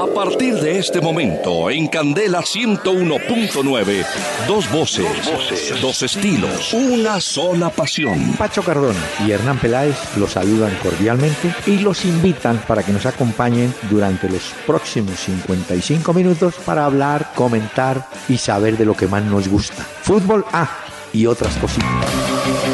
A partir de este momento, en Candela 101.9, dos voces, dos estilos, una sola pasión. Pacho Cardona y Hernán Peláez los saludan cordialmente y los invitan para que nos acompañen durante los próximos 55 minutos para hablar, comentar y saber de lo que más nos gusta. Fútbol A y otras cositas.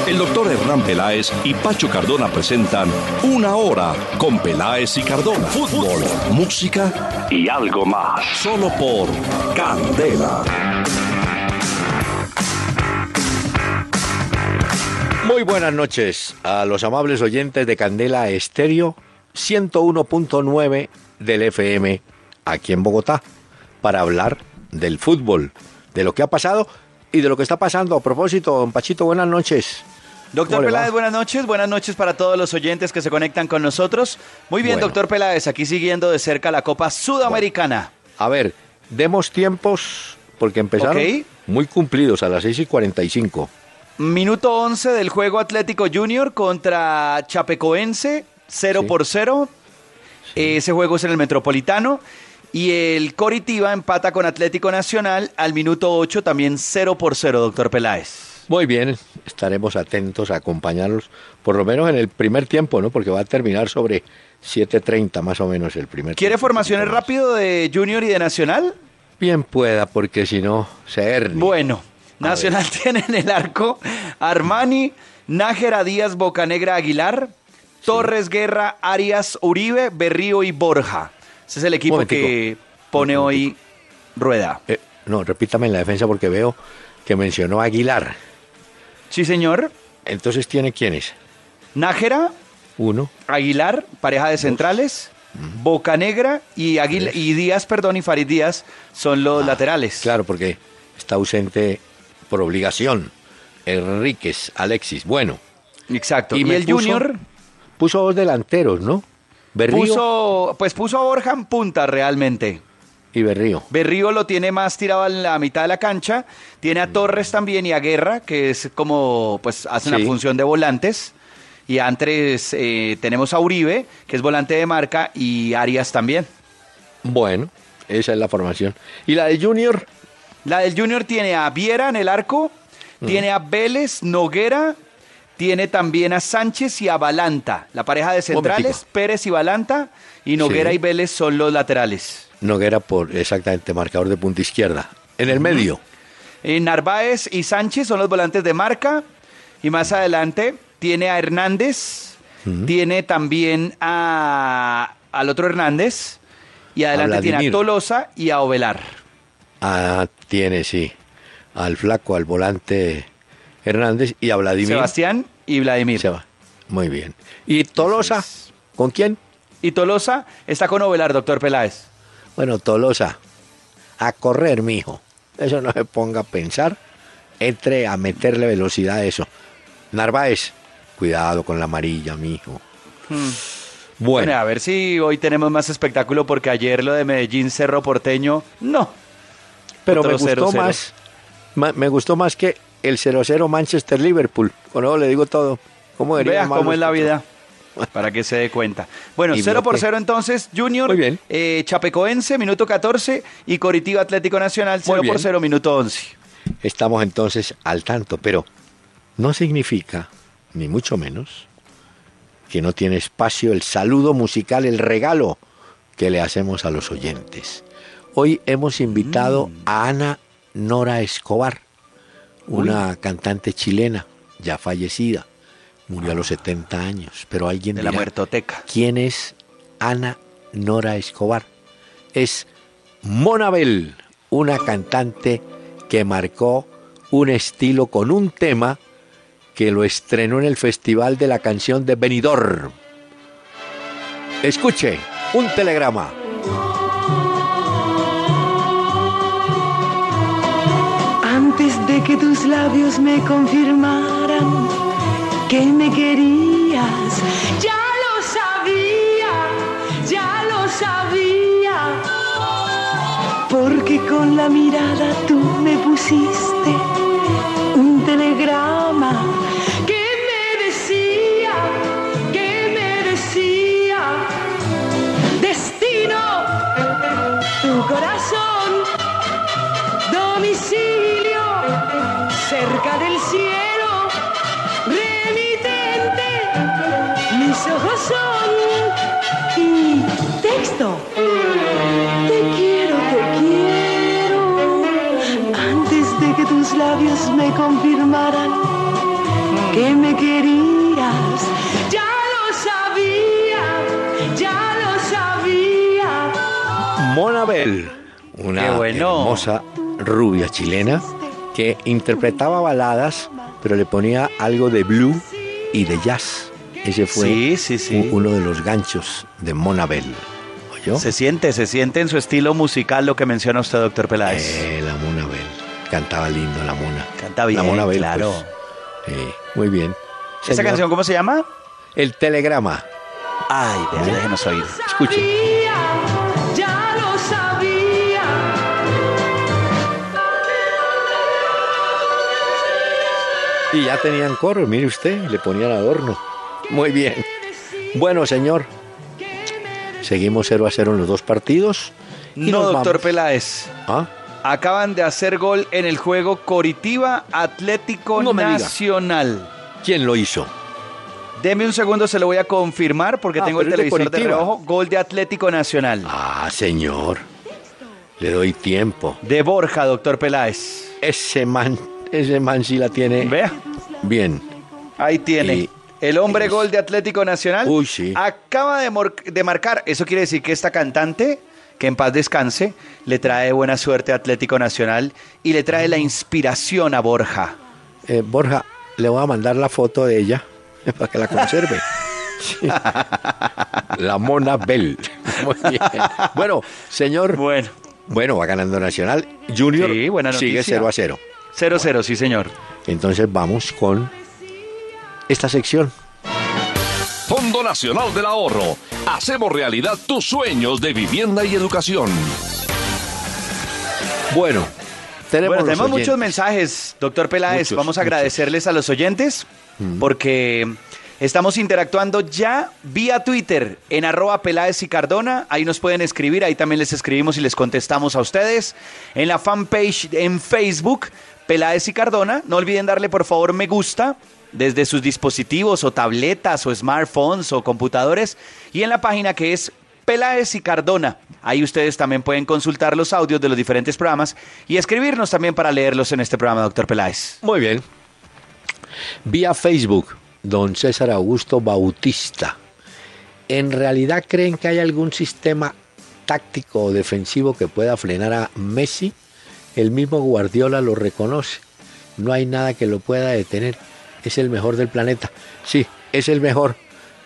El doctor Hernán Peláez y Pacho Cardona presentan Una Hora con Peláez y Cardona. Fútbol, música y algo más. Solo por Candela. Muy buenas noches a los amables oyentes de Candela Estéreo 101.9 del FM aquí en Bogotá para hablar del fútbol, de lo que ha pasado y de lo que está pasando. A propósito, don Pachito, buenas noches. Doctor. Peláez, buenas noches. Buenas noches para todos los oyentes que se conectan con nosotros. Muy bien, Bueno. doctor Peláez, aquí siguiendo de cerca la Copa Sudamericana. A ver, demos tiempos porque empezaron muy cumplidos a las 6 y 45. Minuto 11 del juego Atlético Junior contra Chapecoense, 0 Sí. por 0. Ese juego es en el Metropolitano. Y el Coritiba empata con Atlético Nacional al minuto 8, también 0 por 0, doctor Peláez. Muy bien, estaremos atentos a acompañarlos, por lo menos en el primer tiempo, ¿no? Porque va a terminar sobre 7.30 más o menos el primer ¿Quiere tiempo. formaciones rápido de Junior y de Nacional? Bien pueda, porque si no, se herne. Bueno, A Nacional tiene en el arco Armani, Nájera Díaz, Bocanegra Aguilar, Torres Guerra, Arias Uribe, Berrío y Borja. Ese es el equipo Momentico. que pone hoy Rueda. Eh, no, repítame en la defensa porque veo que mencionó a Aguilar. Sí, señor. Entonces, ¿tiene quiénes? Nájera, Uno, Aguilar, pareja de centrales, Bocanegra y, Aguil- y Díaz, perdón, y Farid Díaz son los laterales. Ah, claro, porque está ausente por obligación. Enríquez, Alexis. Bueno, Exacto. Y el puso- Junior puso dos delanteros, ¿no? Berrío puso, pues puso a Borja en punta realmente. y Berrío. Berrío lo tiene más tirado a la mitad de la cancha. Tiene a Torres también y a Guerra, que es como, pues hacen Sí. la función de volantes. Y antes eh, tenemos a Uribe, que es volante de marca, y Arias también. Bueno, esa es la formación. ¿Y la de Junior? La del Junior tiene a Viera en el arco, tiene a Vélez, Noguera, tiene también a Sánchez y a Balanta. La pareja de centrales. Pérez y Balanta, y Noguera Sí. y Vélez son los laterales. Noguera por exactamente marcador de punta izquierda. En el medio. Eh, Narváez y Sánchez son los volantes de marca. Y más adelante tiene a Hernández, tiene también a, al otro Hernández. Y adelante tiene a. Tolosa y a Ovelar. Ah, tiene, sí. Al flaco, al volante Hernández y a Vladimir. Sebastián y Vladimir. Se va. Muy bien. ¿Y Tolosa? ¿Con quién? Y Tolosa está con Ovelar, doctor Peláez. Bueno, Tolosa. A correr, mijo. Eso no se ponga a pensar. Entre a meterle velocidad a eso. Narváez. Cuidado con la amarilla, mijo. Bueno, Bueno, a ver si hoy tenemos más espectáculo porque ayer lo de Medellín Cerro Porteño, no. pero otro me gustó 0-0. más. Me gustó más que el 0-0 Manchester-Liverpool. Con eso le digo todo. ¿Cómo cómo es la vida. Para que se dé cuenta. Bueno, Y 0 por bloque. 0 entonces, Junior, Muy bien. eh, Chapecoense, minuto 14, y Coritiba Atlético Nacional, 0 bien. por 0, minuto 11. Estamos entonces al tanto, pero no significa, ni mucho menos, que no tiene espacio el saludo musical, el regalo que le hacemos a los oyentes. Hoy hemos invitado Mm. a Ana Nora Escobar, una cantante chilena ya fallecida. Murió a los 70 años, pero alguien De la muertoteca. ¿Quién es Ana Nora Escobar? Es Monabel, una cantante que marcó un estilo con un tema que lo estrenó en el Festival de la Canción de Benidorm. Escuche, un telegrama. Labios me confirmaran que me querías, ya lo sabía, ya lo sabía. Porque con la mirada tú me pusiste un telegrama cerca del cielo, remitente, mis ojos son mi texto. Te quiero, te quiero, antes de que tus labios me confirmaran que me querías. Ya lo sabía, ya lo sabía. Monabel, una bueno. hermosa rubia chilena que interpretaba baladas, pero le ponía algo de blue y de jazz. Ese fue Sí, sí, sí. u- uno de los ganchos de Monabel. ¿Oyó? Se siente, se siente en su estilo musical lo que menciona usted, doctor Peláez. Eh, la Monabel. Cantaba lindo la Mona. Canta bien, la Monabel, claro. pues. Eh, muy bien. ¿Esa Señor, canción cómo se llama? El telegrama. Ay, déjenos oír. Escuche. Y ya tenían coro, mire usted, le ponían adorno. Muy bien. Bueno, señor. Seguimos 0 a 0 en los dos partidos. y No, doctor vamos. Peláez. ¿Ah? Acaban de hacer gol en el juego Coritiba Atlético No. Nacional. ¿Quién lo hizo? Deme un segundo, se lo voy a confirmar porque Ah, tengo el de televisor de, reojo. Gol de Atlético Nacional. Ah, señor. Le doy tiempo. De Borja, doctor Peláez. Ese man, ese man sí la tiene Vea, bien. ahí tiene. Y- el hombre gol de Atlético Nacional Uy, sí. acaba de, marcar. Eso quiere decir que esta cantante, que en paz descanse, le trae buena suerte a Atlético Nacional y le trae la inspiración a Borja. Eh, Borja, le voy a mandar la foto de ella para que la conserve. Sí. La Mona Bell. Muy bien. Bueno, señor. Bueno, Bueno, va ganando Nacional. Junior Sí, buena sigue noticia. 0 a 0. 0-0, sí, señor. Entonces vamos con esta sección. Fondo Nacional del Ahorro. Hacemos realidad tus sueños de vivienda y educación. Bueno, tenemos, Bueno, muchos mensajes, doctor Peláez. Muchos, Vamos a muchos. agradecerles a los oyentes porque estamos interactuando ya vía Twitter en arroba Peláez y Cardona. Ahí nos pueden escribir, ahí también les escribimos y les contestamos a ustedes. En la fanpage en Facebook, Peláez y Cardona. No olviden darle por favor me gusta desde sus dispositivos o tabletas o smartphones o computadores. Y en la página que es Peláez y Cardona. Ahí ustedes también pueden consultar los audios de los diferentes programas y escribirnos también para leerlos en este programa, doctor Peláez. Muy bien. Vía Facebook, don César Augusto Bautista. ¿En realidad creen que hay algún sistema táctico o defensivo que pueda frenar a Messi? El mismo Guardiola lo reconoce. No hay nada que lo pueda detener. Es el mejor del planeta. Sí, es el mejor.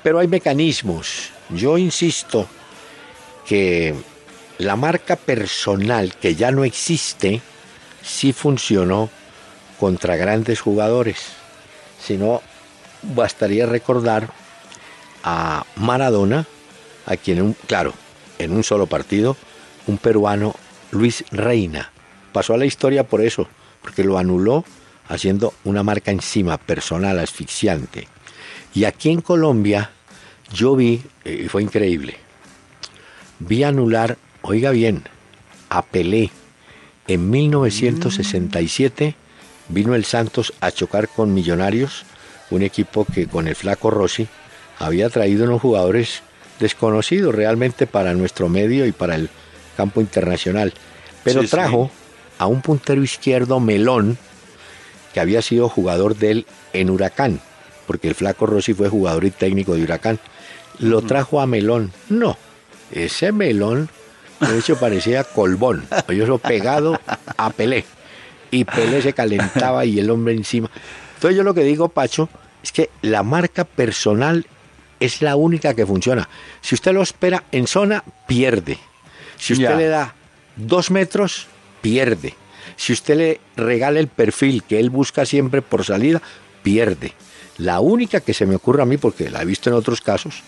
Pero hay mecanismos. Yo insisto que la marca personal que ya no existe sí funcionó contra grandes jugadores. Si no, bastaría recordar a Maradona, a quien, claro, en un solo partido, un peruano, Luis Reina, pasó a la historia por eso, porque lo anuló haciendo una marca encima, personal, asfixiante. Y aquí en Colombia, yo vi, eh, y fue increíble, vi anular, oiga bien, a Pelé. En 1967 vino el Santos a chocar con Millonarios, un equipo que con el flaco Rossi había traído unos jugadores desconocidos realmente para nuestro medio y para el campo internacional. Pero sí. trajo a un puntero izquierdo melón que había sido jugador de él en Huracán, porque el flaco Rossi fue jugador y técnico de Huracán. Lo trajo a Melón. No, ese Melón, de hecho, parecía Colbón, yo eso pegado a Pelé. Y Pelé se calentaba y el hombre encima. Entonces yo lo que digo, Pacho, es que la marca personal es la única que funciona. Si usted lo espera en zona, pierde. Si usted Ya. le da dos metros, pierde. Si usted le regala el perfil que él busca siempre por salida, pierde. La única que se me ocurre a mí, porque la he visto en otros casos,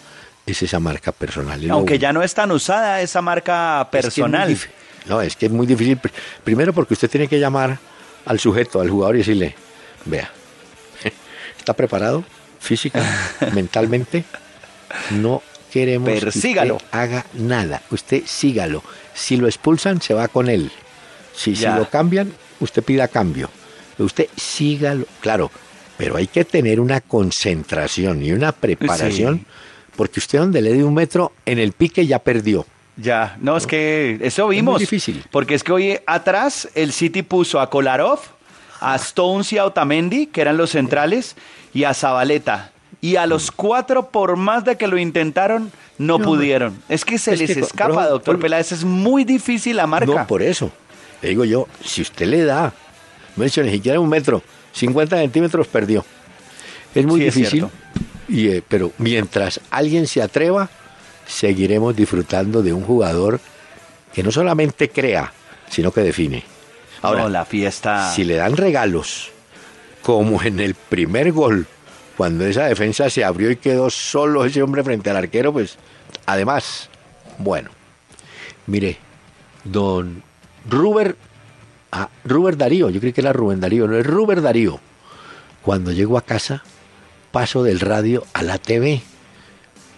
es esa marca personal. Aunque ya no es tan usada esa marca Es que es muy personal. no, es que es muy difícil. Pr- Primero porque usted tiene que llamar al sujeto, al jugador y decirle, vea, ¿está preparado física, mentalmente? No queremos Persígalo. que usted haga nada. Usted sígalo. Si lo expulsan, se va con él. Si, si lo cambian, usted pida cambio. Usted sígalo, claro, pero hay que tener una concentración y una preparación, porque usted donde le dé un metro en el pique ya perdió. Ya, no, es que eso vimos. Es difícil. Porque es que hoy atrás el City puso a Kolarov, a Stones y a Otamendi, que eran los centrales, y a Zabaleta. Y a los cuatro, por más de que lo intentaron, no, pudieron. Es que se les escapa, doctor Peláez. Es muy difícil la marca. No, por eso. Le digo yo, si usted le da, no he dicho ni siquiera un metro, 50 centímetros perdió. Es muy difícil. y, eh, pero mientras alguien se atreva, seguiremos disfrutando de un jugador que no solamente crea, sino que define. Ahora, la fiesta. Si le dan regalos, como en el primer gol, cuando esa defensa se abrió y quedó solo ese hombre frente al arquero, pues además, bueno, mire, don Ruber, ah, Ruber Darío, yo creo que era Rubén Darío, no es Ruber Darío. Cuando llego a casa, paso del radio a la TV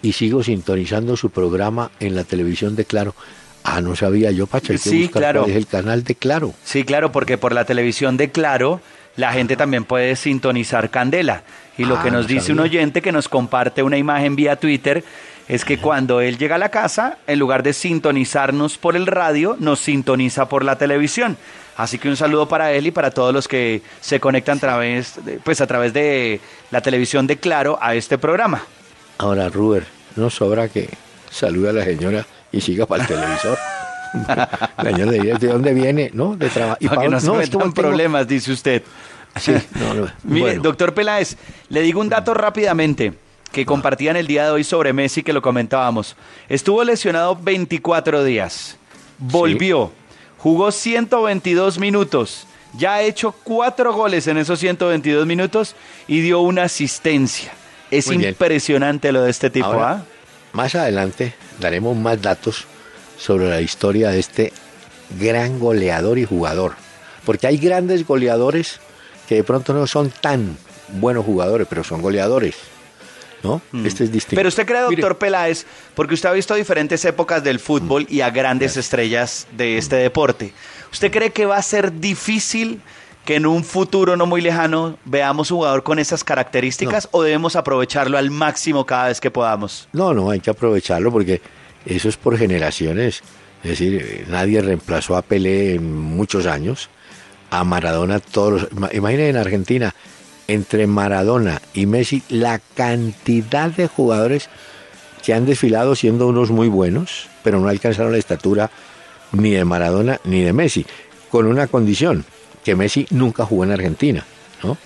y sigo sintonizando su programa en la televisión de Claro. Ah, no sabía yo, Pacha, hay que sí, claro. es el canal de Claro. Sí, claro, porque por la televisión de Claro la gente también puede sintonizar Candela. Y lo que ah, nos dice un oyente que nos comparte una imagen vía Twitter es que cuando él llega a la casa, en lugar de sintonizarnos por el radio, nos sintoniza por la televisión. Así que un saludo para él y para todos los que se conectan a través, de, pues a través de la televisión de Claro a este programa. Ahora, Ruber, no sobra que salude a la señora y siga para el televisor. la señora de dónde viene, ¿no? De trabajo. Y para no se problemas, dice usted. Sí. Mire, doctor Peláez, le digo un dato rápidamente que compartían el día de hoy sobre Messi que lo comentábamos. Estuvo lesionado 24 días. Volvió. Jugó 122 minutos. Ya ha hecho cuatro goles en esos 122 minutos y dio una asistencia. Es impresionante lo de este tipo. ¿ah? Más adelante daremos más datos sobre la historia de este gran goleador y jugador. Porque hay grandes goleadores que de pronto no son tan buenos jugadores, pero son goleadores. ¿No? Mm. Este es distinto. Pero usted cree, doctor Peláez, porque usted ha visto diferentes épocas del fútbol y a grandes estrellas de este deporte. ¿Usted cree que va a ser difícil que en un futuro no muy lejano veamos un jugador con esas características o debemos aprovecharlo al máximo cada vez que podamos? No, no, hay que aprovecharlo porque eso es por generaciones. Es decir, nadie reemplazó a Pelé en muchos años a Maradona todos los... Imaginen en Argentina, entre Maradona y Messi, la cantidad de jugadores que han desfilado siendo unos muy buenos, pero no alcanzaron la estatura ni de Maradona ni de Messi, con una condición, que Messi nunca jugó en Argentina, ¿no?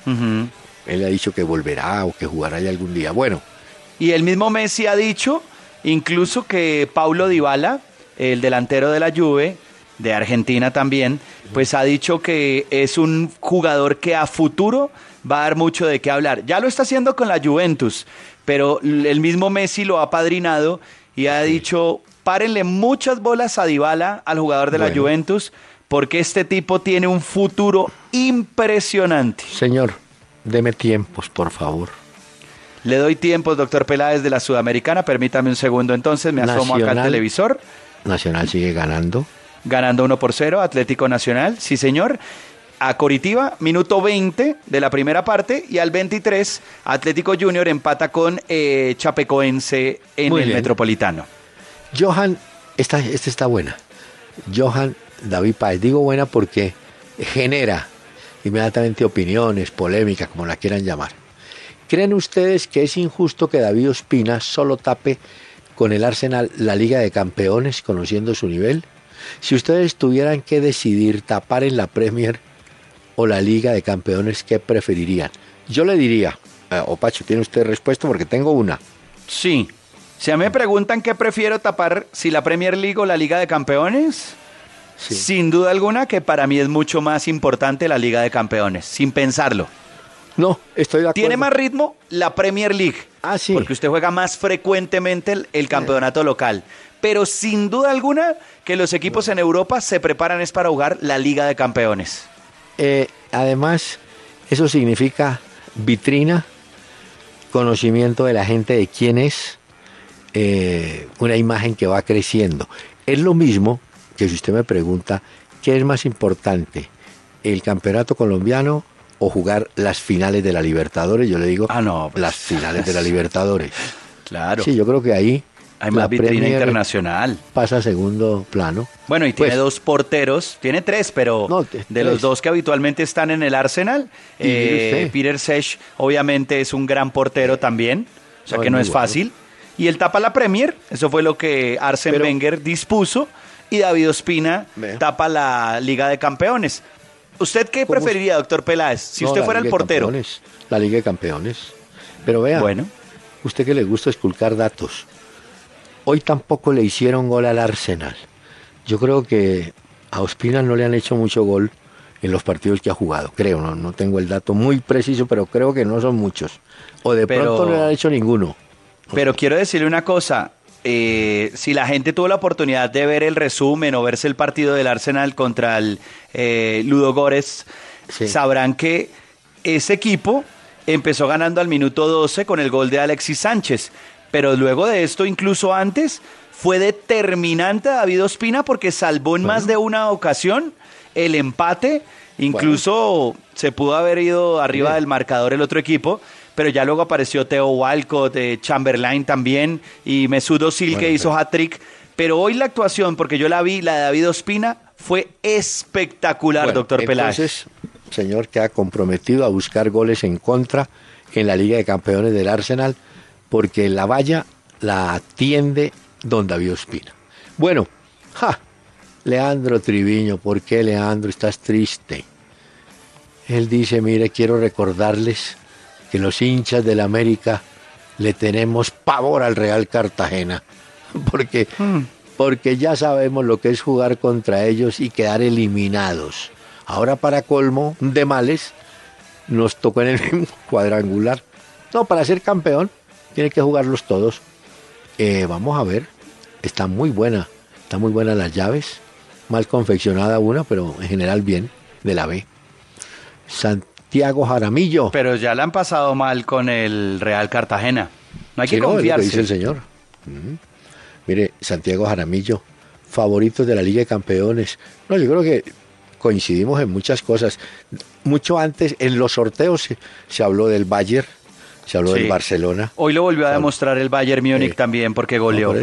Él ha dicho que volverá o que jugará allá algún día. Bueno. Y el mismo Messi ha dicho incluso que Paulo Dybala, el delantero de la Juve, de Argentina también, pues ha dicho que es un jugador que a futuro va a dar mucho de qué hablar. Ya lo está haciendo con la Juventus, pero el mismo Messi lo ha padrinado y ha dicho, párenle muchas bolas a Dybala, al jugador de la Juventus, porque este tipo tiene un futuro impresionante. Señor, deme tiempos, por favor. Le doy tiempos, doctor Peláez de la Sudamericana. Permítame un segundo entonces, me asomo acá al televisor. Nacional sigue ganando ganando 1 por 0, Atlético Nacional, sí señor. A Coritiba, minuto 20 de la primera parte, y al 23, Atlético Junior empata con eh, Chapecoense en el Metropolitano. Johan, esta, esta está buena. Johan David Páez, digo buena porque genera inmediatamente opiniones, polémicas, como la quieran llamar. ¿Creen ustedes que es injusto que David Ospina solo tape con el Arsenal la Liga de Campeones, conociendo su nivel? Si ustedes tuvieran que decidir tapar en la Premier o la Liga de Campeones, ¿qué preferirían? Yo le diría, eh, Opacho, ¿tiene usted respuesta? Porque tengo una. Sí. Si a mí me preguntan qué prefiero tapar, si la Premier League o la Liga de Campeones, sin duda alguna que para mí es mucho más importante la Liga de Campeones, sin pensarlo. No, estoy de acuerdo. Tiene más ritmo la Premier League. Ah, sí. Porque usted juega más frecuentemente el campeonato local pero sin duda alguna que los equipos en Europa se preparan es para jugar la Liga de Campeones. Eh, además, eso significa vitrina, conocimiento de la gente de quién es, eh, una imagen que va creciendo. Es lo mismo que si usted me pregunta, ¿qué es más importante? ¿El campeonato colombiano o jugar las finales de la Libertadores. Yo le digo ah, no, pues, las finales de la Libertadores. Claro. Sí, yo creo que ahí hay más vitrina internacional. Pasa a segundo plano. Bueno, y tiene pues, dos porteros, tiene tres, pero de los dos que habitualmente están en el Arsenal, eh, Peter Sech obviamente es un gran portero también, o sea que no es fácil. Y él tapa la Premier, eso fue lo que Arsene Wenger dispuso, y David Ospina tapa la Liga de Campeones. ¿Usted qué preferiría, doctor Peláez, si usted fuera el portero? la Liga de Campeones. Pero vea, bueno. usted que le gusta esculcar datos, Hoy tampoco le hicieron gol al Arsenal. Yo creo que a Ospina no le han hecho mucho gol en los partidos que ha jugado, creo, no, no tengo el dato muy preciso, pero creo que no son muchos. O de pronto no le han hecho ninguno. Pero quiero decirle una cosa, eh, si la gente tuvo la oportunidad de ver el resumen o verse el partido del Arsenal contra el eh, Ludo Górez, sabrán que ese equipo empezó ganando al minuto 12 con el gol de Alexis Sánchez. Pero luego de esto, incluso antes, fue determinante David Ospina porque salvó en más de una ocasión el empate. Incluso se pudo haber ido arriba del marcador el otro equipo, pero ya luego apareció Theo Walcott, eh, Chamberlain también y Mesut Özil que hizo hat-trick. Pero hoy la actuación, porque yo la vi, la de David Ospina, fue espectacular, doctor Peláez. Entonces, señor, que ha comprometido a buscar goles en contra en la Liga de Campeones del Arsenal porque la valla la atiende don David Ospina. Bueno, ja, Leandro Triviño, ¿por qué Leandro estás triste? Él dice, mire, quiero recordarles que los hinchas del América le tenemos pavor al Real Cartagena, porque, hmm. porque ya sabemos lo que es jugar contra ellos y quedar eliminados. Ahora para colmo de males, nos tocó en el cuadrangular. No, para ser campeón tiene que jugarlos todos. Eh, vamos a ver, está muy buena, está muy buena las llaves, mal confeccionada una, pero en general bien, de la B. Santiago Jaramillo. Pero ya la han pasado mal con el Real Cartagena. No hay que confiarse. dice el señor. Mire, Santiago Jaramillo, favoritos de la Liga de Campeones. No, yo creo que coincidimos en muchas cosas. Mucho antes, en los sorteos se habló del Bayern se habló del Barcelona. Hoy lo volvió a demostrar el Bayern Múnich también porque goleó.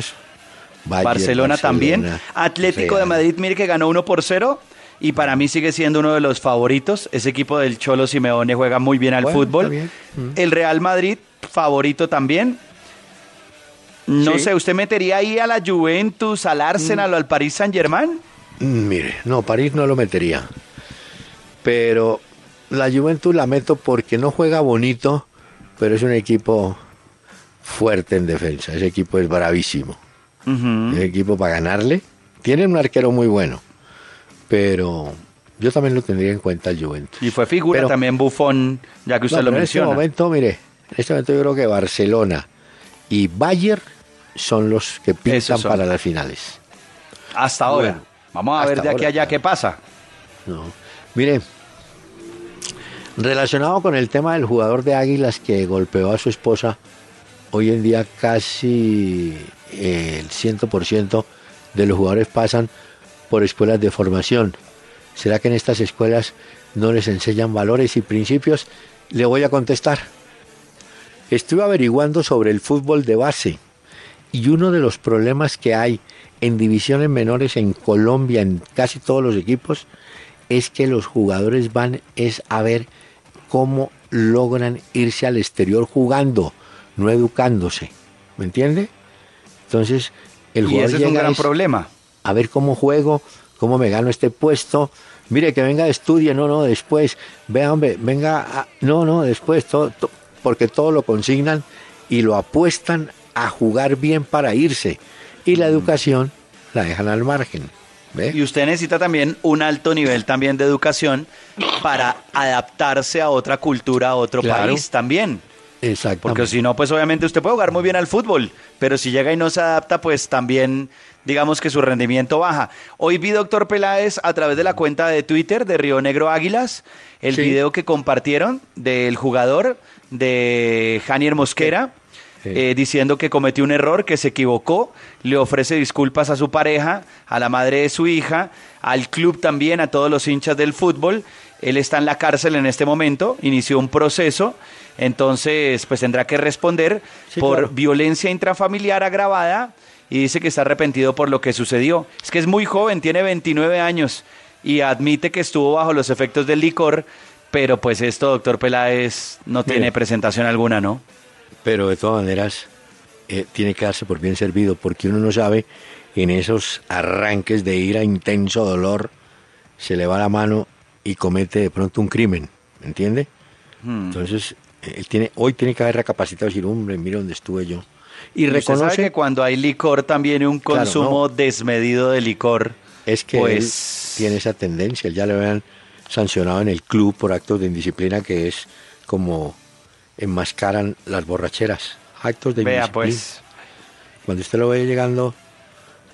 Barcelona, también. Atlético de Madrid, mire que ganó 1 por 0 y para mí sigue siendo uno de los favoritos. Ese equipo del Cholo Simeone juega muy bien al fútbol. Mm. El Real Madrid, favorito también. No sé, ¿usted metería ahí a la Juventus, al Arsenal mm. o al Paris Saint Germain? Mm, mire, no, París no lo metería. Pero la Juventus la meto porque no juega bonito pero es un equipo fuerte en defensa. Ese equipo es bravísimo. Ese equipo para ganarle. Tiene un arquero muy bueno, pero yo también lo tendría en cuenta el Juventus. Y fue figura también Bufón, ya que usted lo menciona. En este momento, mire, en este momento yo creo que Barcelona y Bayern son los que piensan para las finales. Hasta ahora. Vamos a ver de aquí a allá qué pasa. No. Mire, Relacionado con el tema del jugador de Águilas que golpeó a su esposa, hoy en día casi eh, el 100% de los jugadores pasan por escuelas de formación. ¿Será que en estas escuelas no les enseñan valores y principios? Le voy a contestar. Estuve averiguando sobre el fútbol de base y uno de los problemas que hay en divisiones menores en Colombia, en casi todos los equipos, es que los jugadores van es a ver cómo logran irse al exterior jugando, no educándose. ¿Me entiende? Entonces, el jugador ese es un gran problema. A ver cómo juego, cómo me gano este puesto. Mire, que venga, estudie, no, no, después. Vea, hombre, venga, no, no, después, todo, porque todo lo consignan y lo apuestan a jugar bien para irse. Y la mm. educación la dejan al margen. Y usted necesita también un alto nivel también de educación para adaptarse a otra cultura, a otro país también. Exacto. Porque si no, pues obviamente usted puede jugar muy bien al fútbol, pero si llega y no se adapta, pues también digamos que su rendimiento baja. Hoy vi, doctor Peláez, a través de la cuenta de Twitter de Río Negro Águilas, el video que compartieron del jugador de Janier Mosquera. Eh, diciendo que cometió un error, que se equivocó, le ofrece disculpas a su pareja, a la madre de su hija, al club también, a todos los hinchas del fútbol, Él está en la cárcel en este momento, inició un proceso, entonces pues tendrá que responder por violencia intrafamiliar agravada y dice que está arrepentido por lo que sucedió. Es que es muy joven, tiene 29 años y admite que estuvo bajo los efectos del licor, pero pues esto, doctor Peláez, no tiene presentación alguna, ¿no? Pero de todas maneras, eh, tiene que darse por bien servido, porque uno no sabe en esos arranques de ira, intenso dolor, se le va la mano y comete de pronto un crimen, ¿me entiende? Hmm. Entonces, él tiene, hoy tiene que haber recapacitado y decir, hombre, mira dónde estuve yo. Y, reconoce que cuando hay licor también un consumo desmedido de licor. Es que pues... tiene esa tendencia, ya le habían sancionado en el club por actos de indisciplina que es como enmascaran las borracheras, actos de Vea, pues. Cuando usted lo ve llegando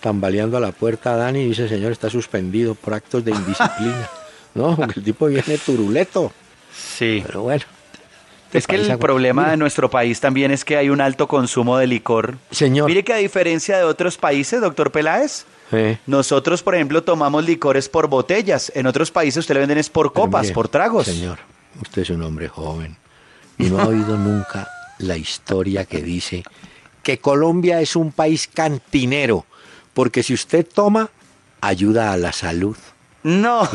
tambaleando a la puerta, Dani dice, señor, está suspendido por actos de indisciplina. No, porque el tipo viene turuleto. Sí. Pero bueno. Es que el problema de nuestro país también es que hay un alto consumo de licor. Señor. Mire que a diferencia de otros países, doctor Peláez, nosotros, por ejemplo, tomamos licores por botellas. En otros países usted le venden es por copas, por tragos. Señor, usted es un hombre joven y no ha oído nunca la historia que dice que Colombia es un país cantinero, porque si usted toma, ayuda a la salud. No.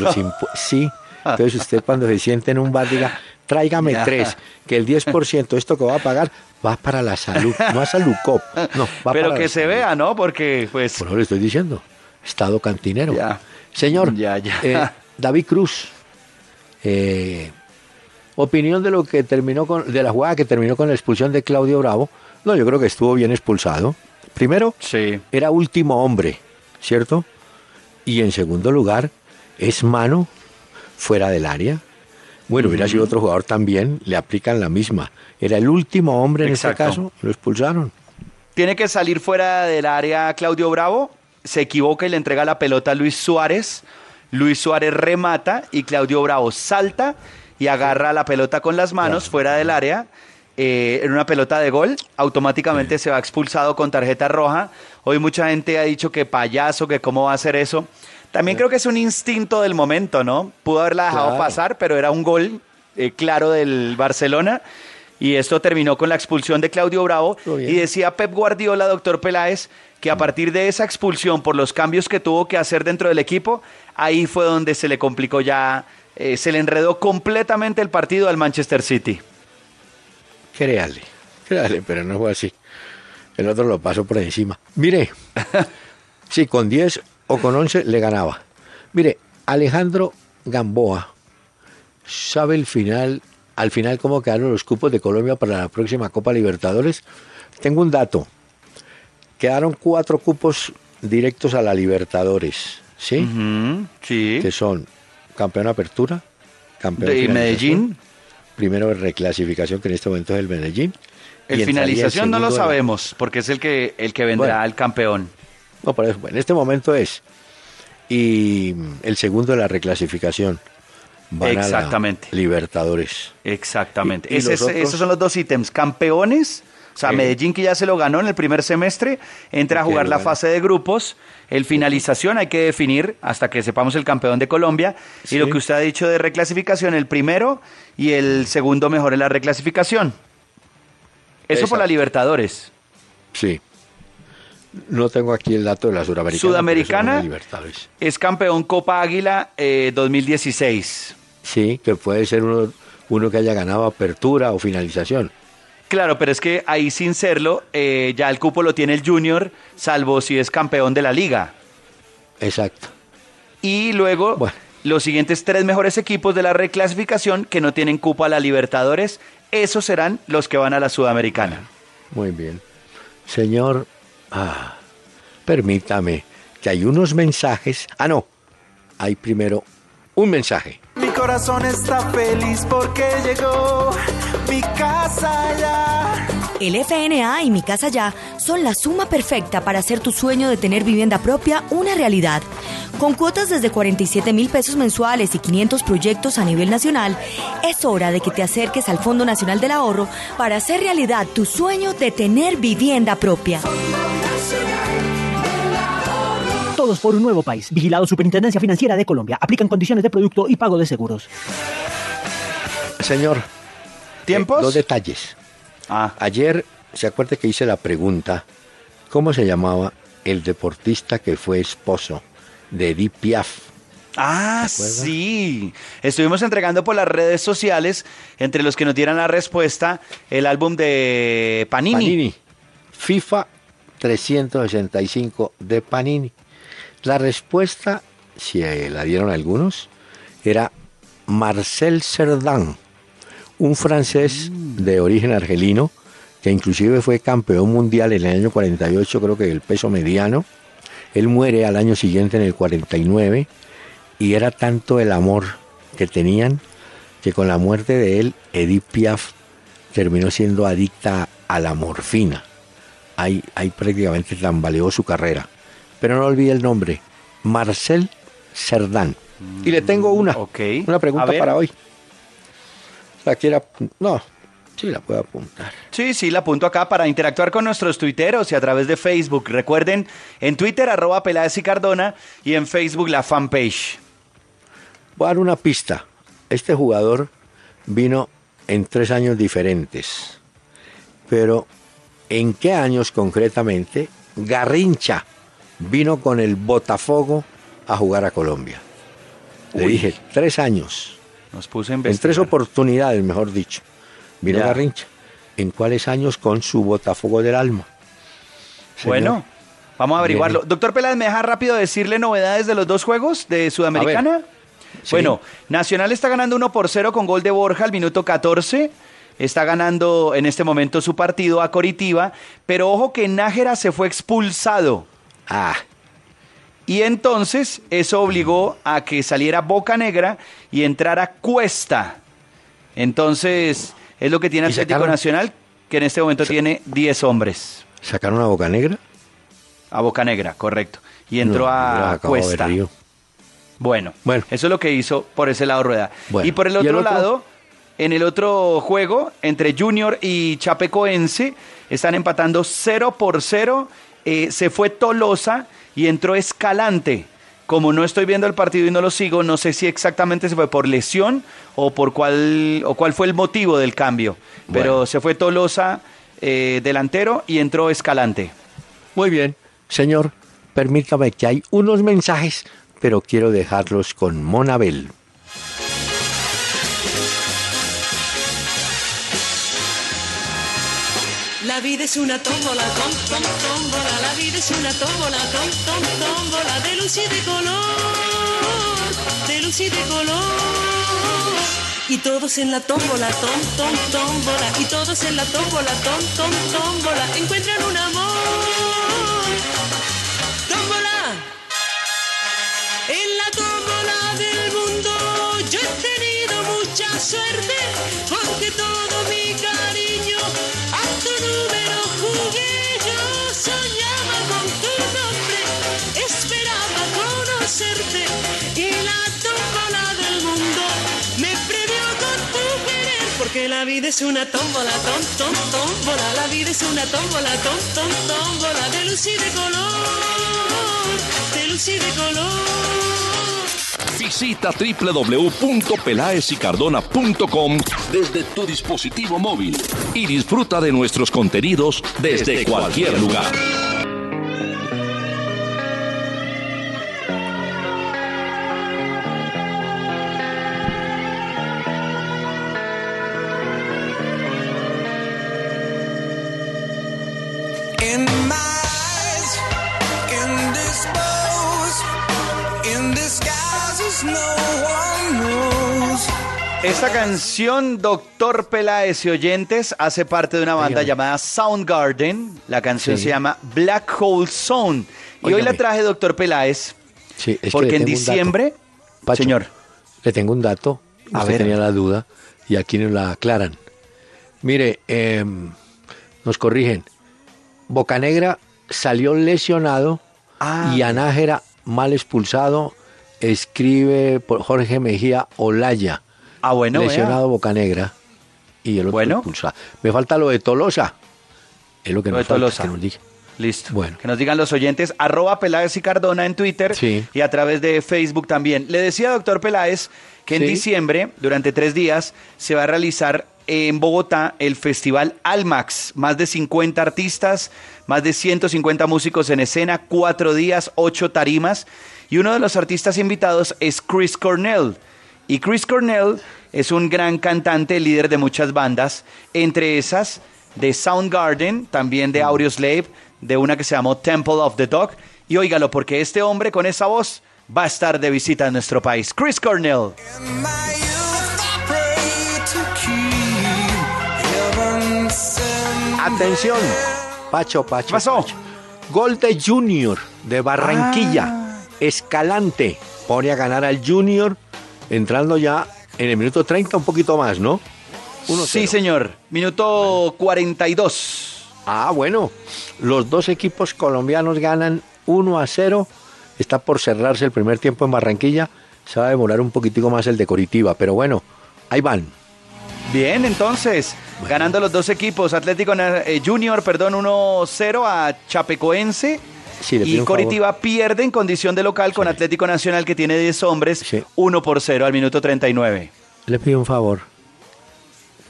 sí. Entonces usted cuando se siente en un bar diga, tráigame tres, que el 10% esto que va a pagar va para la salud, no a Salucop, no, va Pero que se vea, ¿no? Porque, pues... Por eso le estoy diciendo, Estado cantinero. Señor, ya, ya. Eh, David Cruz, eh, opinión de lo que terminó con, de la jugada que terminó con la expulsión de Claudio Bravo. No, yo creo que estuvo bien expulsado. Primero, sí. era último hombre, ¿cierto? Y en segundo lugar, es mano fuera del área. Bueno, hubiera sido otro jugador también, le aplican la misma. Era el último hombre en este caso, lo expulsaron. Tiene que salir fuera del área Claudio Bravo, se equivoca y le entrega la pelota a Luis Suárez. Luis Suárez remata y Claudio Bravo salta y agarra la pelota con las manos fuera del área. Eh, en una pelota de gol, automáticamente se va expulsado con tarjeta roja. Hoy mucha gente ha dicho que payaso, que cómo va a hacer eso. También creo que es un instinto del momento, ¿no? Pudo haberla dejado pasar, pero era un gol eh, claro del Barcelona. Y esto terminó con la expulsión de Claudio Bravo. Y decía Pep Guardiola, doctor Peláez, que a partir de esa expulsión, por los cambios que tuvo que hacer dentro del equipo, ahí fue donde se le complicó ya, eh, se le enredó completamente el partido al Manchester City. Créale, créale, pero no fue así. El otro lo pasó por encima. Mire, sí, con 10 o con 11 le ganaba. Mire, Alejandro Gamboa sabe el final, al final cómo quedaron los cupos de Colombia para la próxima Copa Libertadores. Tengo un dato. Quedaron cuatro cupos directos a la Libertadores, ¿sí? sí. Que son campeón apertura, campeón de Medellín. Primero de reclasificación, que en este momento es el Medellín. El finalización no lo sabemos, porque es el que, el que vendrá al campeón. No, por eso, en este momento es. Y el segundo de la reclasificación. Van Exactamente. A Libertadores. Exactamente. esos son los dos ítems. Campeones, o sea, Medellín que ya se lo ganó en el primer semestre, entra a jugar la fase de grupos. El finalización hay que definir hasta que sepamos el campeón de Colombia. Y lo que usted ha dicho de reclasificación, el primero y el segundo mejor en la reclasificación. Eso por la Libertadores. Sí. No tengo aquí el dato de la Sudamericana. Sudamericana es campeón Copa Águila 2016. Eh, sí, que puede ser uno, uno que haya ganado apertura o finalización. Claro, pero es que ahí sin serlo, eh, ya el cupo lo tiene el Junior, salvo si es campeón de la liga. Exacto. Y luego, los siguientes tres mejores equipos de la reclasificación que no tienen cupo a la Libertadores, esos serán los que van a la Sudamericana. Muy bien. Señor Ah, permítame, que hay unos mensajes. Ah, no, hay primero un mensaje. Mi corazón está feliz porque llegó mi casa ya. El FNA y Mi Casa Ya son la suma perfecta para hacer tu sueño de tener vivienda propia una realidad. Con cuotas desde 47 mil pesos mensuales y 500 proyectos a nivel nacional, es hora de que te acerques al Fondo Nacional del Ahorro para hacer realidad tu sueño de tener vivienda propia. Todos por un nuevo país. Vigilado Superintendencia Financiera de Colombia. Aplican condiciones de producto y pago de seguros. Señor, ¿Tiempos? eh, dos detalles. Ah, Ayer, ¿se acuerda que hice la pregunta? ¿Cómo se llamaba el deportista que fue esposo de Edith Piaf? Ah, sí. Estuvimos entregando por las redes sociales, entre los que nos dieran la respuesta, el álbum de Panini. Panini. FIFA 365 de Panini. La respuesta, si la dieron algunos, era Marcel Cerdan, un francés de origen argelino que inclusive fue campeón mundial en el año 48, creo que del peso mediano. Él muere al año siguiente en el 49 y era tanto el amor que tenían que con la muerte de él, Edith Piaf terminó siendo adicta a la morfina. Ahí, ahí prácticamente tambaleó su carrera. Pero no olvide el nombre, Marcel Cerdán. Y le tengo una, una pregunta para hoy. ¿La quiere ap- No, sí la puedo apuntar. Sí, sí, la apunto acá para interactuar con nuestros tuiteros y a través de Facebook. Recuerden, en Twitter, arroba Peláez y Cardona, y en Facebook, la fanpage. Voy a dar una pista. Este jugador vino en tres años diferentes. Pero, ¿en qué años concretamente Garrincha vino con el Botafogo a jugar a Colombia? Le Uy. dije, tres años. Nos En tres oportunidades, mejor dicho. Vino Ya. Garrincha. ¿En cuáles años con su Botafogo del alma? Señor, Bueno, vamos a averiguarlo. Doctor Peláez, ¿me deja rápido decirle novedades de los dos juegos de Sudamericana? Sí. Bueno, Nacional está ganando 1 por 0 con gol de Borja al minuto 14. Está ganando en este momento su partido a Coritiba. Pero ojo que Nájera se fue expulsado. Ah, Y entonces eso obligó a que saliera Boca Negra y entrara Cuesta. Entonces es lo que tiene ¿Y Atlético sacaron? Nacional, que en este momento tiene 10 hombres. ¿sacaron a Boca Negra? A Boca Negra, correcto. Y entró No, a Cuesta. Bueno, Bueno. eso es lo que hizo por ese lado Rueda. Bueno, Y por el ¿y el otro, otro? lado, en el otro juego, entre Junior y Chapecoense, están empatando 0 por 0. Eh, se fue Tolosa y entró Escalante. Como no estoy viendo el partido y no lo sigo, no sé si exactamente se fue por lesión o por cuál o cuál fue el motivo del cambio. Pero se fue Tolosa eh, delantero y entró Escalante. Muy bien, señor, permítame que hay unos mensajes, pero quiero dejarlos con Monabel. La vida es una tómbola, tom, tom, tómbola. La vida es una tómbola, tom, tom, tómbola. De luz y de color, de luz y de color. Y todos en la tómbola, tom, tom, tómbola. Y todos en la tómbola, tom, tom, tómbola. Encuentran un amor. Tómbola. En la tómbola del mundo yo he tenido mucha suerte porque todo porque la vida es una tómbola, tom, tom, tómbola. La vida es una tómbola, tom, tom, tómbola de luz y de color, de luz y de color. Visita www.pelaesicardona.com desde tu dispositivo móvil y disfruta de nuestros contenidos desde, cualquier lugar. Esta canción, Doctor Peláez y oyentes, hace parte de una banda Dígame. llamada Soundgarden. La canción Sí. se llama Black Hole Zone. Y hoy la traje, Doctor Peláez, Sí, es que porque en diciembre... Pacho, Señor. Le tengo un dato. A Usted ver. tenía la duda y aquí nos la aclaran. Mire, em, nos corrigen. Bocanegra salió lesionado Ah. y Anájera mal expulsado. Escribe por Jorge Mejía Olaya. Ah, bueno, lesionado Bocanegra y el otro Bueno. expulsado. Me falta lo de Tolosa. Es lo que Lo nos de falta Tolosa. que nos diga. Listo. Bueno. Que nos digan los oyentes, arroba Peláez y Cardona en Twitter Sí. y a través de Facebook también. Le decía, doctor Peláez, que en Sí. diciembre, durante tres días, se va a realizar en Bogotá el Festival Almax. Más de 50 artistas, más de 150 músicos en escena, cuatro días, ocho tarimas. Y uno de los artistas invitados es Chris Cornell. Y Chris Cornell es un gran cantante, líder de muchas bandas, entre esas de Soundgarden, también de Audioslave, de una que se llamó Temple of the Dog. Y óigalo, porque este hombre con esa voz va a estar de visita en nuestro país. Chris Cornell. Atención, Pacho, Pacho. ¿Qué pasó? Pacho. Gol de Junior de Barranquilla. Ah. Escalante. Pone a ganar al Junior entrando ya en el minuto 30, un poquito más, ¿no? 1-0. Sí, señor. Minuto 42. Ah, bueno. Los dos equipos colombianos ganan 1 a 0. Está por cerrarse el primer tiempo en Barranquilla. Se va a demorar un poquitico más el de Coritiba, pero bueno, ahí van. Bien, entonces, ganando los dos equipos, Atlético eh, Junior, perdón, 1-0 a Chapecoense. Sí, y Coritiba pierde en condición de local con Sí. Atlético Nacional que tiene 10 hombres, Sí. 1 por 0 al minuto 39. Le pido un favor.